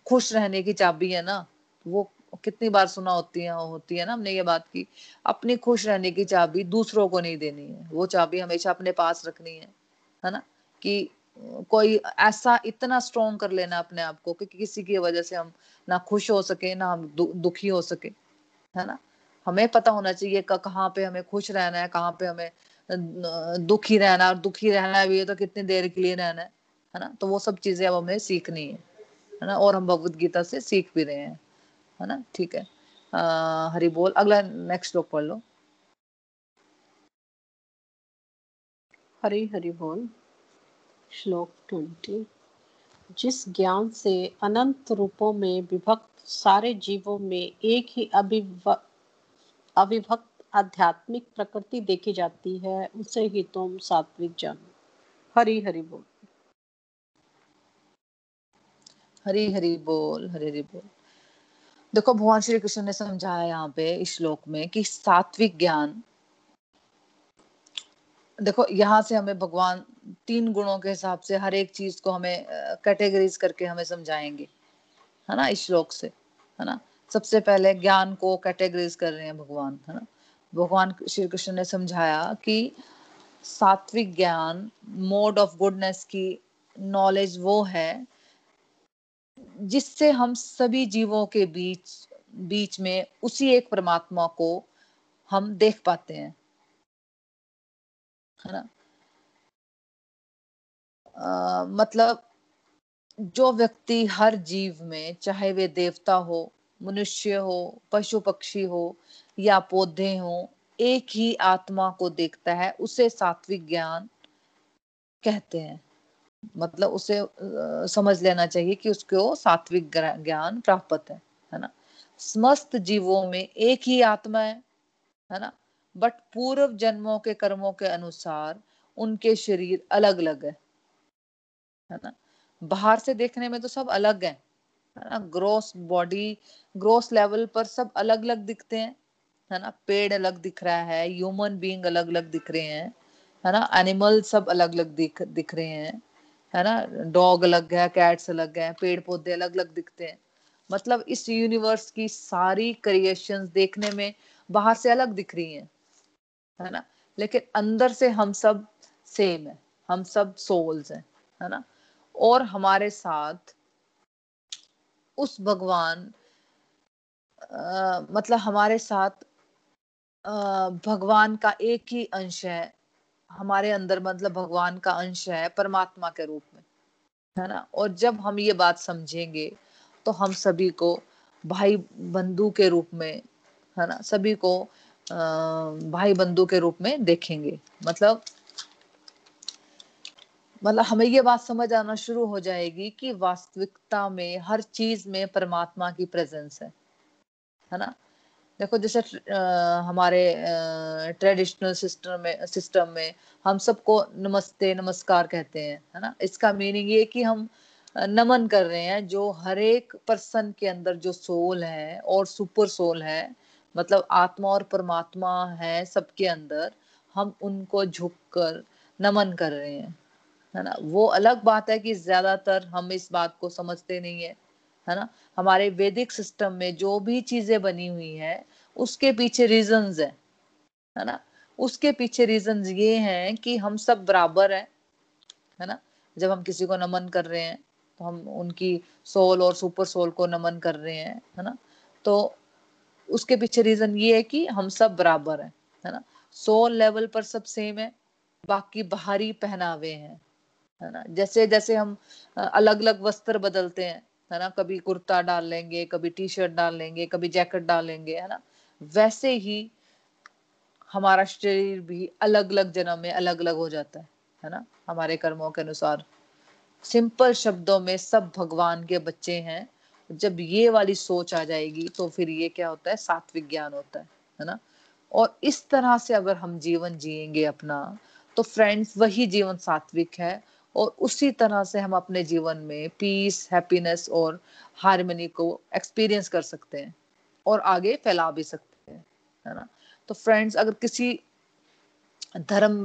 खुश रहने की चाबी है ना, वो कितनी बार सुना होती है होती है ना हमने ये बात की, अपनी खुश रहने की चाबी दूसरों को नहीं देनी है। वो चाबी हमेशा अपने पास रखनी है है ना? कि कोई ऐसा इतना स्ट्रोंग कर लेना अपने आप को कि किसी की वजह से हम ना खुश हो सके ना हम दु, दुखी हो सके है ना? हमें पता होना चाहिए कहाँ पे हमें खुश रहना है कहाँ पे हमें दुखी रहना और दुखी रहना भी है तो कितनी देर के लिए रहना है है ना? तो वो सब चीज़ें अब हमें सीखनी है है ना? और हम भगवत गीता से सीख भी रहे हैं है ना? ठीक है। हरि बोल। अगला नेक्स्ट श्लोक पढ़ लो। हरी हरि बोल। श्लोक ट्वेंटी। जिस ज्ञान से अनंत रूपों में विभक्त सारे जीवों में एक ही अविभक्त आध्यात्मिक प्रकृति देखी जाती है, उसे ही तुम सात्विक जानो। हरी हरि बोल। हरी हरि बोल, हरी हरि बोल। देखो, भगवान श्री कृष्ण ने समझाया यहाँ पे इस श्लोक में कि सात्विक ज्ञान देखो, यहाँ से हमें भगवान तीन गुणों के हिसाब से हर एक चीज़ को हमें कैटेगरीज करके हमें समझाएँगे, है ना, इस श्लोक से, है ना। सबसे पहले ज्ञान को कैटेगरीज कर रहे हैं भगवान, है ना। भगवान श्री कृष्ण ने समझाया कि सात्विक ज्ञान मोड ऑफ़ गुडनेस की नॉलेज वो है, जिससे हम सभी जीवों के बीच बीच में उसी एक परमात्मा को हम देख पाते हैं। है ना? आ, मतलब जो व्यक्ति हर जीव में चाहे वे देवता हो मनुष्य हो पशु पक्षी हो या पौधे हो एक ही आत्मा को देखता है उसे सात्विक ज्ञान कहते हैं। मतलब उसे समझ लेना चाहिए कि उसको सात्विक ज्ञान प्राप्त है है ना? समस्त जीवों में एक ही आत्मा है है ना? बट पूर्व जन्मों के कर्मों के अनुसार उनके शरीर अलग अलग है। है ना? बाहर से देखने में तो सब अलग है। है ना? ग्रोस बॉडी ग्रोस लेवल पर सब अलग अलग दिखते हैं। है ना? पेड़ अलग दिख रहा है ह्यूमन बीइंग अलग अलग दिख रहे हैं। है ना? एनिमल सब अलग अलग दिख दिख रहे हैं। है ना? डॉग अलग है कैट्स अलग है पेड़ पौधे अलग अलग दिखते हैं। मतलब इस यूनिवर्स की सारी क्रिएशंस देखने में बाहर से अलग दिख रही हैं। है ना? लेकिन अंदर से हम सब सेम है हम सब सोल्स हैं है ना? और हमारे साथ उस भगवान आ, मतलब हमारे साथ आ, भगवान का एक ही अंश है हमारे अंदर मतलब भगवान का अंश है परमात्मा के रूप में है ना? और जब हम ये बात समझेंगे तो हम सभी को भाई बंधु के रूप में है ना? सभी को भाई बंधु के रूप में देखेंगे। मतलब मतलब हमें ये बात समझ आना शुरू हो जाएगी कि वास्तविकता में हर चीज़ में परमात्मा की प्रेजेंस है। है ना? देखो, जैसे हमारे ट्रेडिशनल सिस्टम में सिस्टम में हम सबको नमस्ते, नमस्कार कहते हैं, है ना? इसका मीनिंग ये कि हम नमन कर रहे हैं जो हर एक पर्सन के अंदर जो सोल है और सुपर सोल है मतलब आत्मा और परमात्मा है सबके अंदर, हम उनको झुककर नमन कर रहे हैं। है ना? वो अलग बात है कि ज़्यादातर हम इस बात को समझते नहीं है। है ना? हमारे वैदिक सिस्टम में जो भी चीज़ें बनी हुई है, उसके पीछे रीजंस है। है ना? उसके पीछे रीजंस ये हैं कि हम सब बराबर हैं। है ना? जब हम किसी को नमन कर रहे हैं तो हम उनकी सोल और सुपर सोल को नमन कर रहे हैं। है ना? तो उसके पीछे रीजन ये है कि हम सब बराबर हैं, है ना? सोल लेवल पर सब सेम है, बाकी बाहरी पहनावे हैं, है ना? जैसे जैसे हम अलग अलग वस्त्र बदलते हैं, है ना? कभी कुर्ता डाल लेंगे, कभी टी शर्ट डाल लेंगे, कभी जैकेट डाल लेंगे, है ना? वैसे ही हमारा शरीर भी अलग अलग जन्म में अलग अलग हो जाता है है ना? हमारे कर्मों के अनुसार। सिंपल शब्दों में सब भगवान के बच्चे हैं जब ये वाली सोच आ जाएगी तो फिर ये क्या होता है? सात्विक ज्ञान होता है है ना? और इस तरह से अगर हम जीवन जिएँगे अपना तो फ्रेंड्स वही जीवन सात्विक है और उसी तरह से हम अपने जीवन में पीस हैप्पीनेस और हारमोनी को एक्सपीरियंस कर सकते हैं और आगे फैला भी सकते हैं, है ना? तो फ्रेंड्स अगर किसी धर्म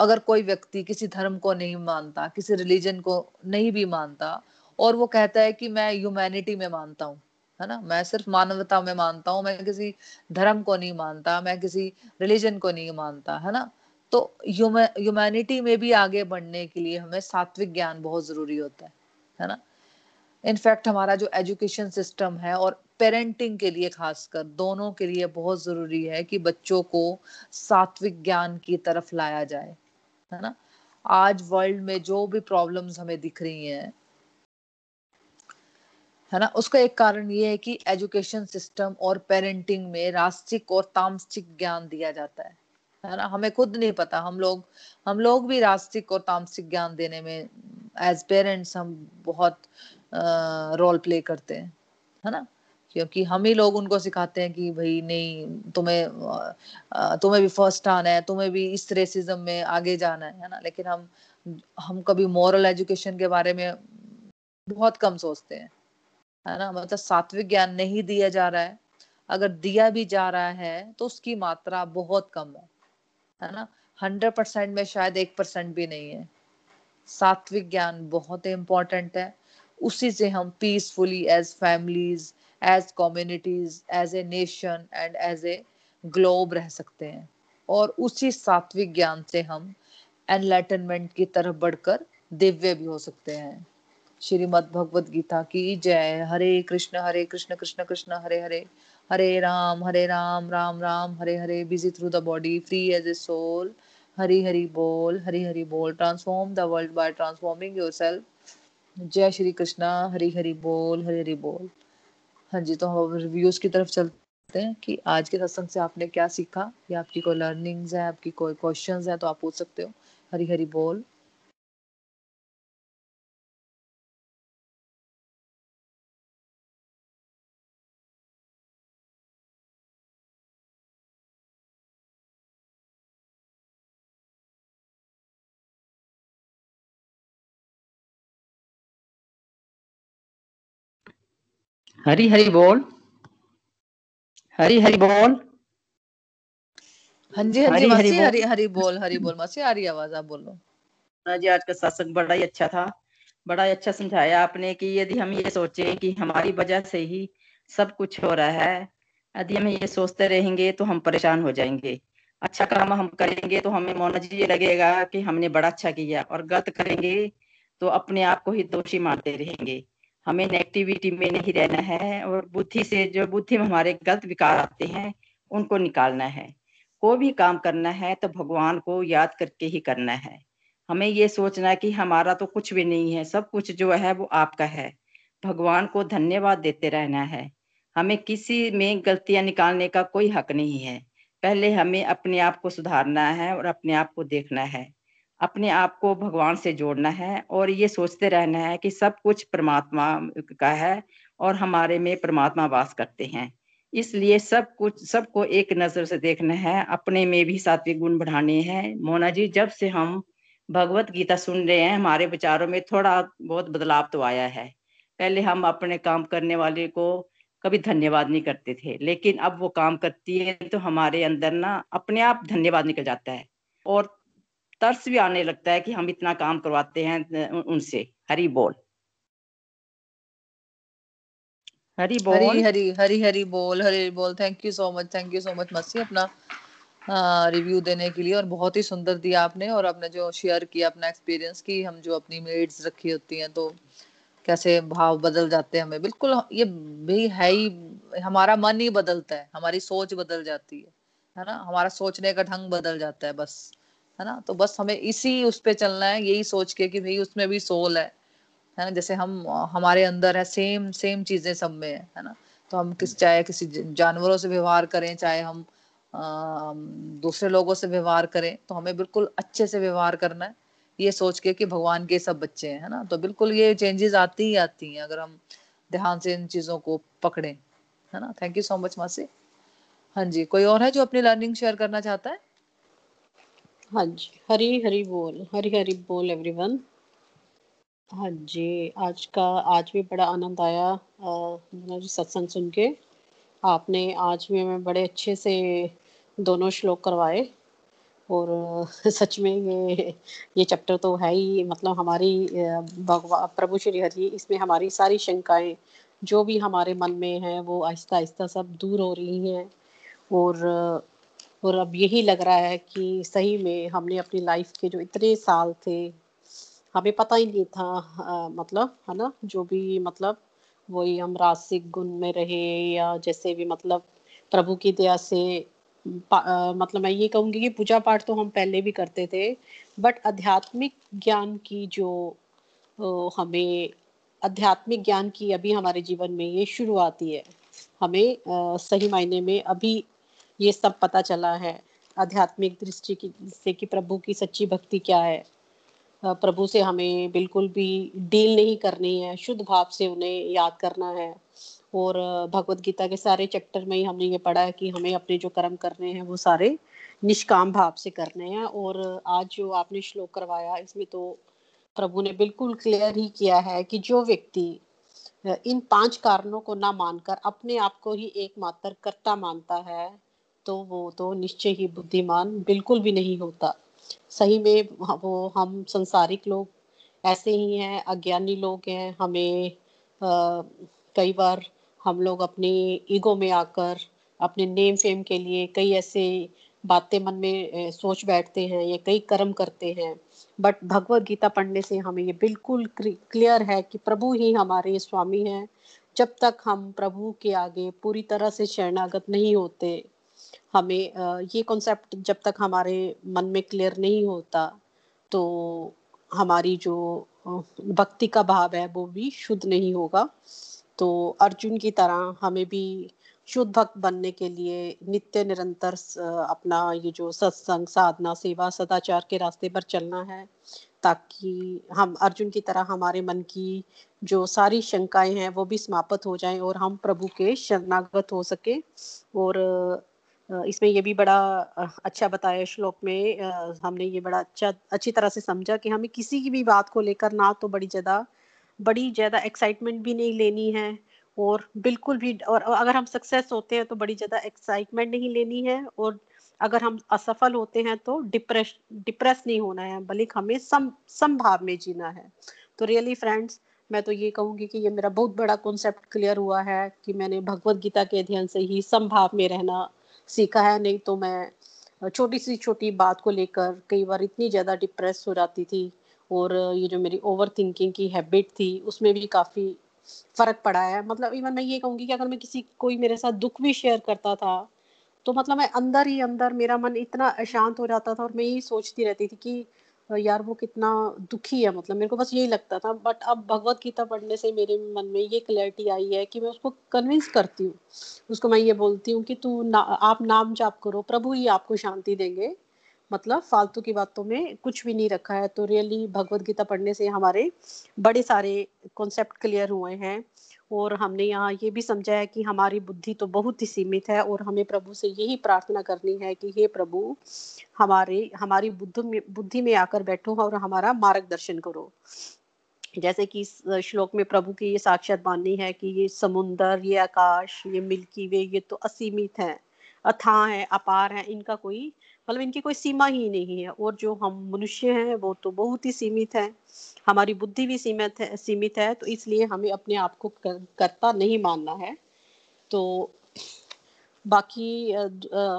अगर कोई व्यक्ति किसी धर्म को नहीं मानता, किसी रिलीजन को नहीं भी मानता और वो कहता है कि मैं ह्यूमैनिटी में मानता हूँ, है ना? मैं सिर्फ़ मानवता में मानता हूँ, मैं किसी धर्म को नहीं मानता, मैं किसी रिलीजन को नहीं मानता, है ना? तो ह्यूमैनिटी में भी आगे बढ़ने के लिए हमें सात्विक ज्ञान बहुत ज़रूरी होता है है ना? इनफैक्ट हमारा जो एजुकेशन सिस्टम है और पेरेंटिंग के लिए खासकर, दोनों के लिए बहुत ज़रूरी है कि बच्चों को सात्विक ज्ञान की तरफ़ लाया जाए, है ना? आज वर्ल्ड में जो भी प्रॉब्लम्स हमें दिख रही हैं है ना? उसका एक कारण ये है कि एजुकेशन सिस्टम और पेरेंटिंग में रास्तिक और तामसिक ज्ञान दिया जाता है। है ना? हमें खुद नहीं पता। हम लोग हम लोग भी रास्तिक और तामसिक ज्ञान देने में एज पेरेंट्स हम बहुत रोल प्ले करते हैं। है ना? क्योंकि हम ही लोग उनको सिखाते हैं कि भाई, नहीं, तुम्हें तुम्हें भी फ़र्स्ट आना है, तुम्हें भी इस रेसिज्म में आगे जाना है ना? लेकिन हम हम कभी मॉरल एजुकेशन के बारे में बहुत कम सोचते हैं। है ना? मतलब सात्विक ज्ञान नहीं दिया जा रहा है। अगर दिया भी जा रहा है तो उसकी मात्रा बहुत कम है है ना? हंड्रेड परसेंट में शायद एक परसेंट भी नहीं है। सात्विक ज्ञान बहुत इम्पोर्टेंट है। उसी से हम peacefully as families as communities as a nation and as a globe रह सकते हैं। और उसी सात्विक ज्ञान से हम एनलाइटनमेंट की तरफ़ बढ़कर दिव्य भी हो सकते हैं। श्रीमद भगवत गीता की जय। Hare Krishna Hare Krishna Krishna Krishna, Hare Hare. Hare Ram Hare Ram Ram Ram, Hare Hare. Busy through the body free as a soul Hari Hari बोल, हरी हरी बोल। Transform the world by transforming yourself जय श्री कृष्णा, हरी हरी बोल, हरी हरी बोल। हाँ जी तो हम रिव्यूज़ की तरफ़ चलते हैं कि आज के सत्संग से आपने क्या सीखा? या आपकी कोई लर्निंग्स है, आपकी कोई क्वेश्चंस है तो आप पूछ सकते हो। हरी हरी बोल। हरी हरी बोल। हरी हरी बोल। हाँ जी हाँ जी हरी, हरी, हरी बोल हरी बोल मासी आ रही आवाज़ आप बोलो। हाँ जी आज का सत्संग बड़ा ही अच्छा था। बड़ा ही अच्छा समझाया आपने कि यदि हम ये सोचे कि हमारी वजह से ही सब कुछ हो रहा है यदि हम ये सोचते रहेंगे तो हम परेशान हो जाएँगे। अच्छा काम हम करेंगे तो हमें मोना जी ये लगेगा कि हमने बड़ा अच्छा किया और गलत करेंगे तो अपने आप को ही दोषी मानते रहेंगे। हमें नेगेटिविटी में नहीं रहना है और बुद्धि से जो बुद्धि में हमारे गलत विकार आते हैं, उनको निकालना है। कोई भी काम करना है तो भगवान को याद करके ही करना है। हमें ये सोचना है कि हमारा तो कुछ भी नहीं है, सब कुछ जो है वो आपका है। भगवान को धन्यवाद देते रहना है। हमें किसी में गलतियाँ निकालने का कोई हक नहीं है। पहले हमें अपने आप को सुधारना है और अपने आप को देखना है। अपने आप को भगवान से जोड़ना है और ये सोचते रहना है कि सब कुछ परमात्मा का है और हमारे में परमात्मा वास करते हैं। इसलिए सब कुछ, सबको एक नज़र से देखना है, अपने में भी सात्विक गुण बढ़ाने हैं। मोना जी, जब से हम भगवत गीता सुन रहे हैं, हमारे विचारों में थोड़ा बहुत बदलाव तो आया है। पहले हम अपने काम करने वाले को कभी धन्यवाद नहीं करते थे, लेकिन अब वो काम करती है तो हमारे अंदर ना अपने आप धन्यवाद निकल जाता है। और तरस भी आने लगता है कि हम इतना काम करवाते हैं उनसे। हरी बोल। हरी बोल। हरी हरी हरी हरी बोल हरी बोल। Thank you so much thank you so much मसी अपना रिव्यू देने के लिए। और बहुत ही सुंदर दिया आपने और आपने जो शेयर किया अपना एक्सपीरियंस की हम जो अपनी मेड्स रखी होती हैं तो कैसे भाव बदल जाते हैं हमें। बिल्कुल ये भी है ही हमारा मन ही बदलता है हमारी सोच बदल जाती है है ना? हमारा सोचने का ढंग बदल जाता है बस। है ना? तो बस हमें इसी उस पर चलना है यही सोच के कि भाई उसमें भी सोल है है ना? जैसे हम हमारे अंदर है सेम सेम चीज़ें सब में है है ना? तो हम किस चाहे किसी जानवरों से व्यवहार करें चाहे हम आ, दूसरे लोगों से व्यवहार करें तो हमें बिल्कुल अच्छे से व्यवहार करना है। ये सोच के कि भगवान के सब बच्चे हैं है ना? तो बिल्कुल ये चेंजेस आती ही आती हैं अगर हम ध्यान से इन चीज़ों को पकड़े है ना? थैंक यू सो मच मासी। हाँ जी कोई और है जो अपनी लर्निंग शेयर करना चाहता है? हाँ जी हरी हरी बोल, हरी हरी बोल एवरीवन हाँ जी आज का, आज भी बड़ा आनंद आया जी सत्संग सुन के। आपने, आज भी हमें बड़े अच्छे से दोनों श्लोक करवाए। और, सच में ये ये चैप्टर तो है ही मतलब हमारी भगवान प्रभु श्री हरि, इसमें हमारी सारी शंकाएँ, जो भी हमारे मन में हैं, वो आहिस्ता आहिस्ता सब दूर हो रही हैं। और और अब यही लग रहा है कि सही में हमने अपनी लाइफ के जो इतने साल थे हमें पता ही नहीं था आ, मतलब है ना जो भी मतलब वही हम रासिक गुण में रहे या जैसे भी मतलब प्रभु की दया से आ, मतलब मैं ये कहूँगी कि पूजा पाठ तो हम पहले भी करते थे बट आध्यात्मिक ज्ञान की जो हमें आध्यात्मिक ज्ञान की अभी हमारे जीवन में ये शुरुआती है हमें आ, सही मायने में अभी ये सब पता चला है। आध्यात्मिक दृष्टि की, से कि प्रभु की सच्ची भक्ति क्या है। प्रभु से हमें बिल्कुल भी डील नहीं करनी है। शुद्ध भाव से उन्हें याद करना है। और भगवत गीता के सारे चैप्टर में ही हमने ये पढ़ा है कि हमें अपने जो कर्म करने हैं, वो सारे निष्काम भाव से करने हैं। और आज जो आपने श्लोक करवाया, इसमें तो प्रभु ने बिल्कुल क्लियर ही किया है कि जो व्यक्ति इन पाँच कारणों को ना मानकर अपने आप को ही एकमात्र कर्ता मानता है तो वो तो निश्चय ही बुद्धिमान बिल्कुल भी नहीं होता। सही में वो हम संसारिक लोग ऐसे ही हैं अज्ञानी लोग हैं हमें आ, कई बार हम लोग अपने ईगो में आकर अपने नेम फेम के लिए कई ऐसे बातें मन में सोच बैठते हैं या कई कर्म करते हैं। बट भगवत गीता पढ़ने से हमें ये बिल्कुल क्लियर है कि प्रभु ही हमारे स्वामी हैं। जब तक हम प्रभु के आगे पूरी तरह से शरणागत नहीं होते हमें ये कॉन्सेप्ट जब तक हमारे मन में क्लियर नहीं होता तो हमारी जो भक्ति का भाव है, वो भी शुद्ध नहीं होगा। तो अर्जुन की तरह हमें भी शुद्ध भक्त बनने के लिए नित्य निरंतर अपना ये जो सत्संग, साधना, सेवा, सदाचार के रास्ते पर चलना है, ताकि हम, अर्जुन की तरह हमारे मन की जो सारी शंकाएँ हैं, वो भी समाप्त हो जाएँ और हम प्रभु के शरणागत हो सके। और इसमें ये भी बड़ा अच्छा बताया श्लोक में हमने ये बड़ा अच्छा अच्छी तरह से समझा कि हमें किसी की भी बात को लेकर ना तो बड़ी ज़्यादा बड़ी ज़्यादा एक्साइटमेंट भी नहीं लेनी है और बिल्कुल भी, और अगर हम सक्सेस होते हैं तो बड़ी ज़्यादा एक्साइटमेंट नहीं लेनी है और अगर हम असफल होते हैं तो डिप्रेस डिप्रेस नहीं होना है, बल्कि हमें सम, संभाव में जीना है। तो रियली फ्रेंड्स मैं तो ये कहूँगी कि ये मेरा बहुत बड़ा कॉन्सेप्ट क्लियर हुआ है कि मैंने भगवत गीता के अध्ययन से ही संभाव में रहना सीखा है, नहीं तो मैं छोटी सी छोटी बात को लेकर कई बार इतनी ज़्यादा डिप्रेस हो जाती थी और ये जो मेरी ओवर थिंकिंग की हैबिट थी, उसमें भी काफ़ी फ़र्क पड़ा है। मतलब इवन मैं ये कहूँगी कि अगर मैं किसी, कोई मेरे साथ दुख भी शेयर करता था तो मतलब मैं अंदर ही अंदर मेरा मन इतना अशांत हो जाता था और मैं यही सोचती रहती थी कि यार वो कितना दुखी है मतलब मेरे को बस यही लगता था। बट अब भगवत गीता पढ़ने से मेरे मन में ये क्लैरिटी आई है कि मैं उसको कन्विंस करती हूँ। उसको मैं ये बोलती हूँ कि तू ना, आप नाम जाप करो प्रभु ही आपको शांति देंगे। मतलब फालतू की बातों में कुछ भी नहीं रखा है। तो रियली भगवत गीता पढ़ने से हमारे बड़े सारे कॉन्सेप्ट क्लियर हुए हैं। और हमने यहाँ ये भी समझा है कि हमारी बुद्धि तो बहुत ही सीमित है और हमें प्रभु से यही प्रार्थना करनी है कि हे प्रभु, हमारे, हमारी बुद्धि में बुद्धि में आकर बैठो और हमारा मार्गदर्शन करो। जैसे कि श्लोक में प्रभु की ये साक्षात बानी है कि ये समुन्दर ये आकाश, ये मिल्की वे, ये तो असीमित है अथाह है, अपार है, इनका कोई मतलब इनकी कोई सीमा ही नहीं है और जो हम मनुष्य हैं वो तो बहुत ही सीमित है। हमारी बुद्धि भी सीमित है सीमित है तो इसलिए हमें अपने आप को कर, करता नहीं मानना है। तो बाकी आ,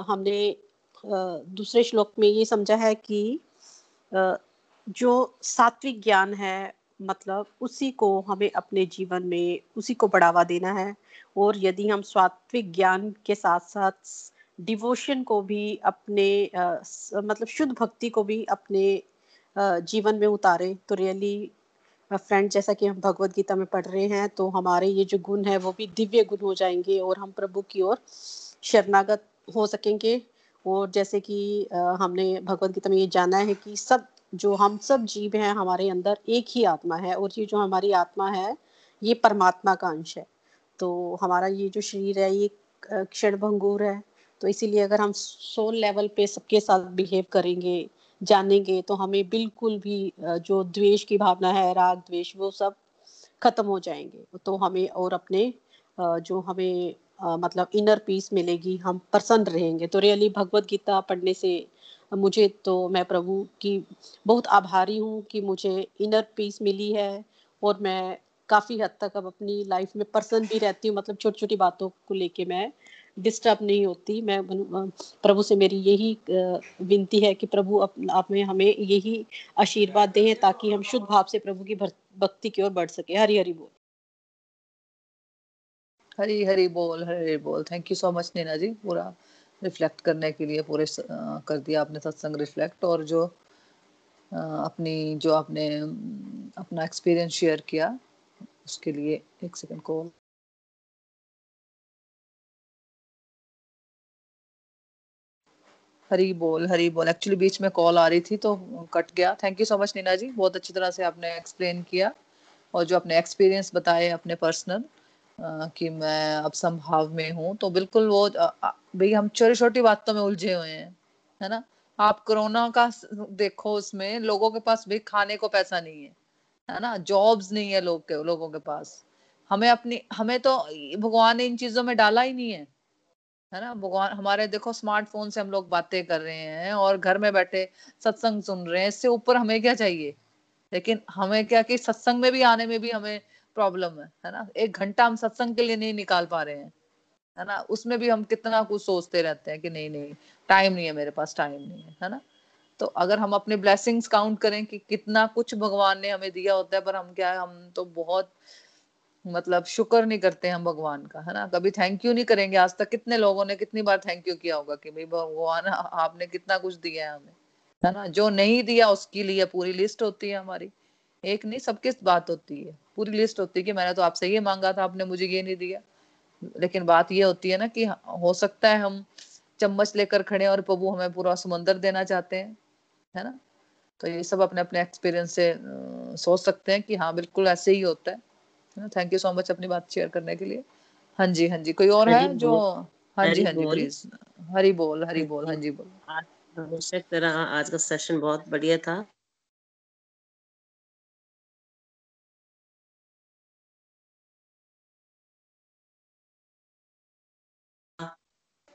हमने आ, दूसरे श्लोक में ये समझा है कि जो सात्विक ज्ञान है मतलब उसी को हमें अपने जीवन में उसी को बढ़ावा देना है। और यदि हम सात्विक ज्ञान के साथ साथ डिवोशन को भी अपने आ, मतलब शुद्ध भक्ति को भी अपने जीवन में उतारे। तो रियली फ्रेंड जैसा कि हम भगवत गीता में पढ़ रहे हैं तो हमारे ये जो गुण है, वो भी दिव्य गुण हो जाएँगे और हम प्रभु की ओर शरणागत हो सकेंगे। और जैसे कि हमने भगवत गीता में ये जाना है कि सब, जो हम सब जीव हैं, हमारे अंदर एक ही आत्मा है और ये जो हमारी आत्मा है, ये परमात्मा का अंश है। तो हमारा ये जो शरीर है, ये क्षण भंगुर है। तो इसीलिए अगर हम सोल लेवल पे सबके साथ बिहेव करेंगे जानेंगे तो हमें बिल्कुल भी जो द्वेष की भावना है, राग द्वेष, वो सब खत्म हो जाएँगे। तो हमें और अपने जो हमें मतलब इनर पीस मिलेगी, हम प्रसन्न रहेंगे। तो रियली भगवत गीता पढ़ने से मुझे तो मैं प्रभु की बहुत आभारी हूँ कि मुझे इनर पीस मिली है और मैं काफ़ी हद तक अब अपनी लाइफ में प्रसन्न भी रहती हूँ। मतलब छोटी छोटी बातों को लेके मैं डिस्टर्ब नहीं होती। मैं प्रभु से मेरी यही विनती है कि प्रभु आप में हमें यही आशीर्वाद दें ताकि हम शुद्ध भाव से प्रभु की भक्ति की ओर बढ़ सके। हरी हरी बोल। हरी हरी बोल, हरी हरी बोल। Thank you so much Neena ji, पूरा रिफ्लेक्ट करने के लिए पूरे कर दिया आपने सत्संग रिफ्लेक्ट और जो अपनी, जो आपने अपना एक्सपीरियंस शेयर किया, उसके लिए एक सेकंड कॉल हरी बोल हरी बोल। एक्चुअली बीच में कॉल आ रही थी तो कट गया। Thank you so much Neena ji. बहुत अच्छी तरह से आपने एक्सप्लेन किया और जो अपने एक्सपीरियंस बताए अपने पर्सनल कि मैं अब संभाव में हूँ। तो बिल्कुल वो भाई हम छोटी छोटी बातों में उलझे हुए हैं, है ना? आप कोरोना का देखो उसमें, लोगों के पास भी खाने को पैसा नहीं है है ना? जॉब्स नहीं है लोग के, लोगों के पास। हमें अपनी, हमें तो भगवान ने इन चीज़ों में डाला ही नहीं है। है ना? भगवान, हमारे देखो स्मार्टफ़ोन से हम लोग बातें कर रहे हैं और घर में बैठे सत्संग सुन रहे हैं, इससे ऊपर हमें क्या चाहिए? लेकिन हमें क्या कि सत्संग में भी आने में भी हमें प्रॉब्लम है है ना? एक घंटा हम सत्संग के लिए नहीं निकाल पा रहे हैं, है ना? उसमें भी हम कितना कुछ सोचते रहते हैं कि नहीं नहीं टाइम नहीं है मेरे पास टाइम नहीं है है ना? तो अगर हम अपने ब्लेसिंग्स काउंट करें कि कितना कुछ भगवान ने हमें दिया होता है, पर हम क्या है, हम तो बहुत मतलब शुक्र नहीं करते हम भगवान का, है ना? कभी थैंक यू नहीं करेंगे। आज तक कितने लोगों ने कितनी बार थैंक यू किया होगा कि भाई भगवान, आपने कितना कुछ दिया है हमें, है ना? जो नहीं दिया उसके लिए पूरी लिस्ट होती है हमारी। एक नहीं सबकी बात होती है? पूरी लिस्ट होती है कि मैंने तो आपसे ये मांगा था, आपने मुझे ये नहीं दिया। लेकिन बात ये होती है ना कि हो सकता है हम चम्मच लेकर खड़े और प्रभु हमें पूरा समंदर देना चाहते हैं, है ना? तो ये सब अपने अपने एक्सपीरियंस से सोच सकते हैं कि हाँ बिल्कुल ऐसे ही होता है। थैंक यू सो मच अपनी बात शेयर करने के लिए। हाँ जी हाँ जी। कोई और है जो हाँ जी हाँ जी प्लीज़ हरी बोल हरी बोल हाँ जी बोल। हमेशा तरह आज का सेशन बहुत बढ़िया था।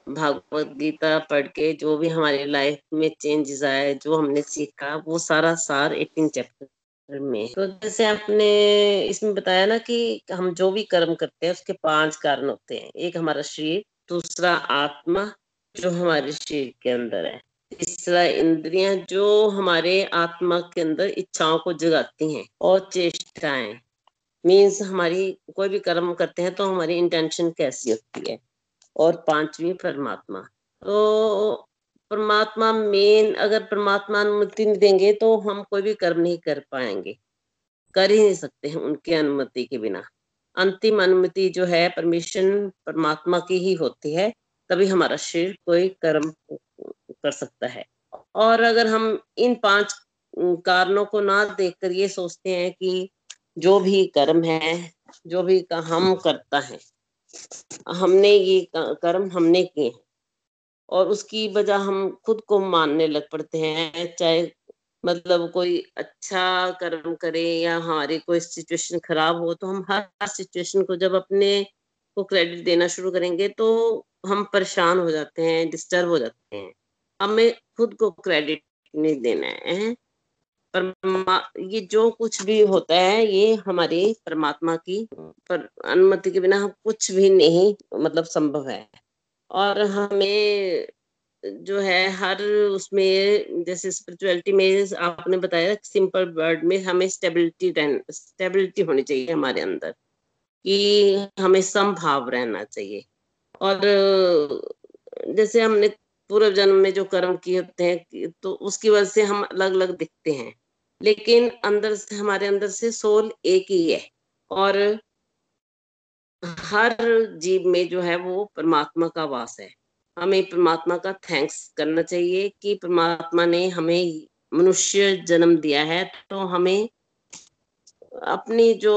भागवत गीता पढ़ के जो भी हमारी लाइफ में चेंजेस आए जो हमने सीखा वो सारा सार एटीन चैप्टर में। तो जैसे आपने इसमें बताया ना कि हम जो भी कर्म करते हैं, उसके पाँच कारण होते हैं। एक हमारा शरीर, दूसरा आत्मा, जो हमारे शरीर के अंदर है। तीसरा इंद्रियाँ, जो हमारे आत्मा के अंदर इच्छाओं को जगाती हैं और चेष्टाएँ। मीन्स हमारी कोई भी कर्म करते हैं तो हमारी इंटेंशन कैसी होती है? और पांचवी परमात्मा। तो परमात्मा मेन अगर परमात्मा अनुमति नहीं देंगे तो हम कोई भी कर्म नहीं कर पाएँगे। कर ही नहीं सकते हैं उनकी अनुमति के बिना। अंतिम अनुमति जो है परमिशन परमात्मा की ही होती है, तभी हमारा शरीर कोई कर्म कर सकता है। और अगर हम इन पाँच कारणों को ना देखकर ये सोचते हैं कि जो भी कर्म है, जो भी हम करता है, हमने ये कर्म हमने किए और उसकी वजह हम खुद को मानने लग पड़ते हैं, चाहे मतलब कोई अच्छा कर्म करे या हमारी कोई सिचुएशन खराब हो तो हम हर सिचुएशन को जब अपने को क्रेडिट देना शुरू करेंगे तो हम परेशान हो जाते हैं डिस्टर्ब हो जाते हैं। हमें खुद को क्रेडिट नहीं देना है। पर ये जो कुछ भी होता है, ये हमारी परमात्मा की पर, अनुमति के बिना हम कुछ भी नहीं मतलब संभव है। और हमें जो है हर उसमें जैसे स्पिरिचुअलिटी में आपने बताया सिंपल वर्ड में हमें स्टेबिलिटी स्टेबिलिटी होनी चाहिए हमारे अंदर, कि हमें समभाव रहना चाहिए। और जैसे हमने पूर्व जन्म में जो कर्म किए होते हैं तो उसकी वजह से हम अलग अलग दिखते हैं। लेकिन अंदर से, हमारे अंदर से सोल एक ही है और हर जीव में जो है वो परमात्मा का वास है। हमें परमात्मा का थैंक्स करना चाहिए कि परमात्मा ने हमें मनुष्य जन्म दिया है तो हमें अपनी जो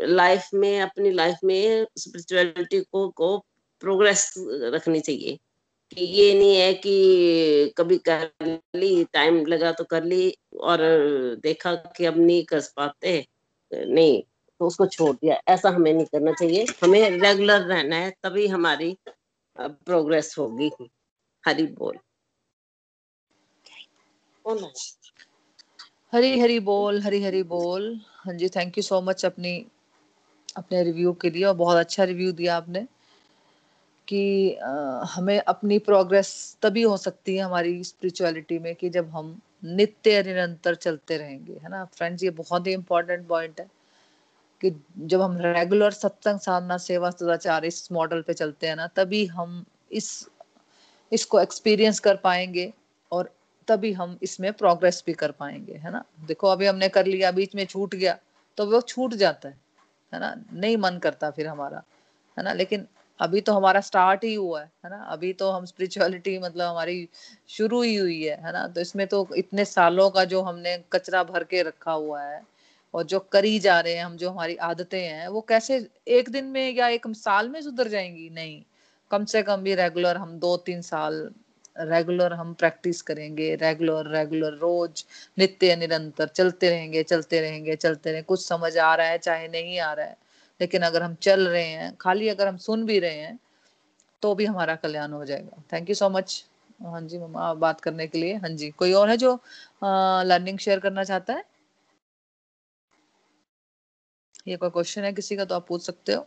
लाइफ में, अपनी लाइफ में स्पिरिचुअलिटी को को प्रोग्रेस रखनी चाहिए। कि ये नहीं है कि कभी कर ली टाइम लगा तो कर ली और देखा कि अब नहीं कर पाते। नहीं तो उसको छोड़ दिया। ऐसा हमें नहीं करना चाहिए। हमें रेगुलर रहना है तभी हमारी प्रोग्रेस होगी। हरी बोल। हरी हरी बोल हरी हरी बोल। हाँ जी थैंक यू सो मच अपनी अपने रिव्यू के लिए और बहुत अच्छा रिव्यू दिया आपने कि आ, हमें अपनी प्रोग्रेस तभी हो सकती है हमारी स्पिरिचुअलिटी में कि जब हम नित्य निरंतर चलते रहेंगे है ना? फ्रेंड्स ये बहुत ही इंपॉर्टेंट पॉइंट है। कि जब हम रेगुलर सत्संग साधना सेवा सदाचार इस मॉडल पे चलते हैं ना, तभी हम इस, इसको एक्सपीरियंस कर पाएँगे और तभी हम इसमें प्रोग्रेस भी कर पाएँगे, है ना? देखो, अभी हमने कर लिया, बीच में छूट गया तो वो छूट जाता है है ना? नहीं मन करता फिर हमारा, है ना? लेकिन अभी तो हमारा स्टार्ट ही हुआ है है ना? अभी तो हम स्पिरिचुअलिटी मतलब हमारी शुरू ही हुई है है ना? तो इसमें तो इतने सालों का जो हमने कचरा भर के रखा हुआ है और जो करी जा रहे हैं, हम जो हमारी आदतें हैं, वो कैसे एक दिन में या एक साल में सुधर जाएँगी? नहीं, कम से कम भी रेगुलर हम दो तीन साल रेगुलर हम प्रैक्टिस करेंगे रेगुलर रेगुलर रोज नित्य निरंतर चलते रहेंगे चलते रहेंगे चलते रहेंगे कुछ समझ आ रहा है, चाहे नहीं आ रहा है, लेकिन अगर हम चल रहे हैं, खाली अगर हम सुन भी रहे हैं तो भी हमारा कल्याण हो जाएगा। थैंक यू सो मच हाँ जी, मम्मा बात करने के लिए। हाँ जी, कोई और है जो लर्निंग शेयर करना चाहता है? ये कोई क्वेश्चन है किसी का तो आप पूछ सकते हो।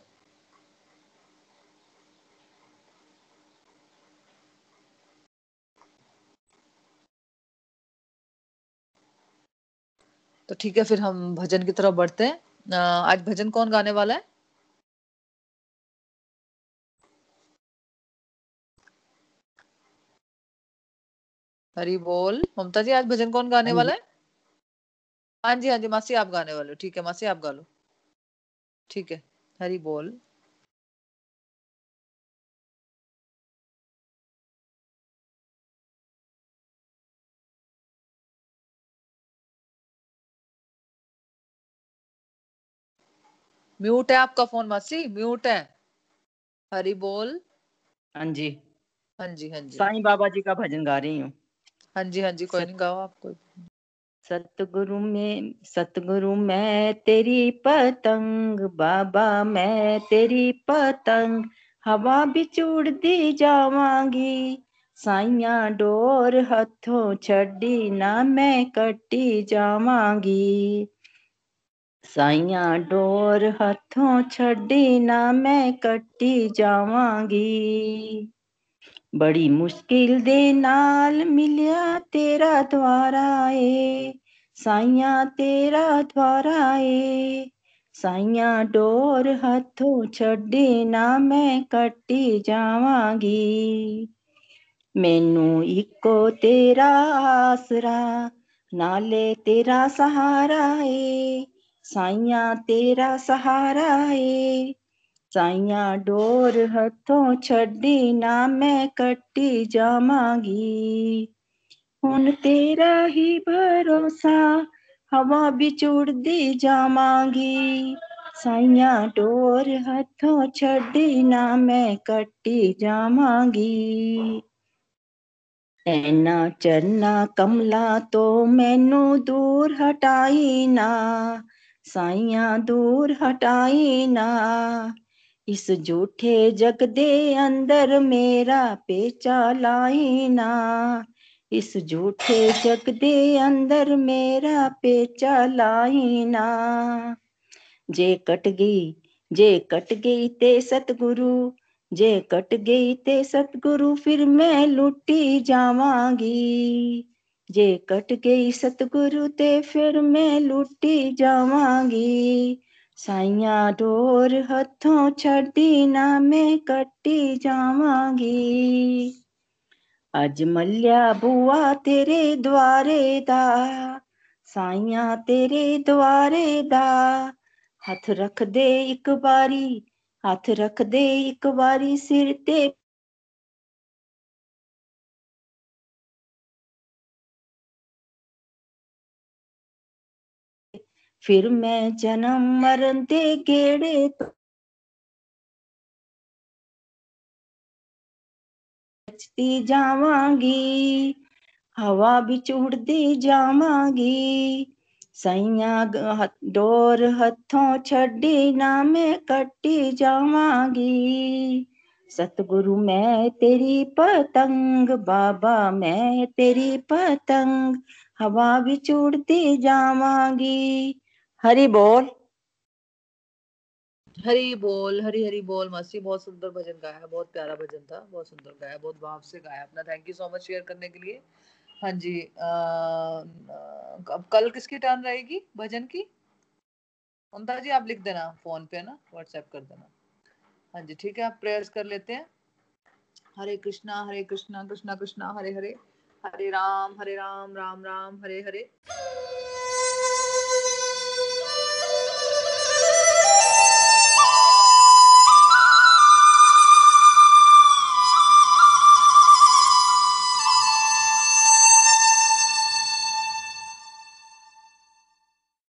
तो ठीक है फिर हम भजन की तरफ़ बढ़ते हैं। आज भजन कौन गाने वाला है? हरी बोल। ममता जी आज भजन कौन गाने हाँ वाला है? हाँ जी हाँ जी मासी आप गाने वाले हो। ठीक है मासी आप गा लो। ठीक है हरी बोल। म्यूट है आपका फ़ोन मासी म्यूट है। हरी बोल। हाँ जी। हाँ जी हाँ जी। साईं बाबा जी का भजन गा रही हूँ। हाँ जी हाँ जी कोई नहीं गाओ आप कोई सतगुरु में, सतगुरु मैं तेरी पतंग, बाबा मैं तेरी पतंग, हवा बिचूड़ दी जावांगी, साइया डोर हथों छड़ी ना मैं कटी जावांगी। साइया डोर हथों छड़ी ना मैं कटी जावांगी। बड़ी मुश्किल दे नाल मिलिया तेरा द्वारा ए साइया तेरा द्वारा ए साइया डोर हथों छड़ी ना मैं कटी जावांगी। मैनू इको तेरा आसरा, नाले तेरा सहारा ए साइया तेरा सहारा है साइया डोर हथों छड़ी ना मैं कट्टी जावांगी। हुन तेरा ही भरोसा, हवा बिचुड़ दी जावांगी। साइया डोर हथों छड़ी ना मैं कट्टी जावांगी। ऐना चरना कमला तो मैनू दूर हटाई ना, साइया दूर हटाई ना। इस झूठे जग दे अंदर मेरा पेचा लाई ना इस झूठे जग दे अंदर मेरा पेचा लाई ना जे कट गई, जे कट गई ते सतगुरु, जे कट गई ते सतगुरु, फिर मैं लुटी जावांगी। जे कट गई सतगुरु ते फिर मैं लुटी जावांगी। साइया डोर हथों छड़ी ना मैं कटी जावांगी। अज मल्लिया बुआ तेरे द्वारे दा साइया तेरे द्वारे दा। हथ रख दे एक बारी, हथ रख दे एक बारी सिर ते। फिर मैं जन्म मरण दे गेड़े ਨੱਚਦੀ ਜਾਵਾਂਗੀ ਹਵਾ ਵਿੱਚ ਉੜਦੀ ਜਾਵਾਂਗੀ ਸਈਆਂ ਗ- ਹੱਥ- ਡੋਰ ਹੱਥੋਂ ਛੱਡੀ ਨਾ ਮੈਂ ਕੱਟੀ ਜਾਵਾਂਗੀ ਸਤਿਗੁਰੂ ਮੈਂ ਤੇਰੀ ਪਤੰਗ ਬਾਬਾ ਮੈਂ ਤੇਰੀ ਪਤੰਗ ਹਵਾ ਵਿੱਚ ਉੜਦੀ ਜਾਵਾਂਗੀ हरि बोल हरी बोल हरी हरी बोल मसी बहुत सुंदर भजन गाया बहुत प्यारा भजन था, बहुत सुंदर गाया, बहुत भाव से गाया अपना। Thank you so much share करने के लिए। हाँ जी अब कल किसकी टर्न रहेगी भजन की? ममता जी, आप लिख देना फ़ोन पे ना? व्हाट्सएप कर देना। हाँ जी, ठीक है, आप प्रेयर्स कर लेते हैं। हरे कृष्णा हरे कृष्णा कृष्णा कृष्णा, हरे हरे। हरे राम हरे राम राम राम, हरे हरे।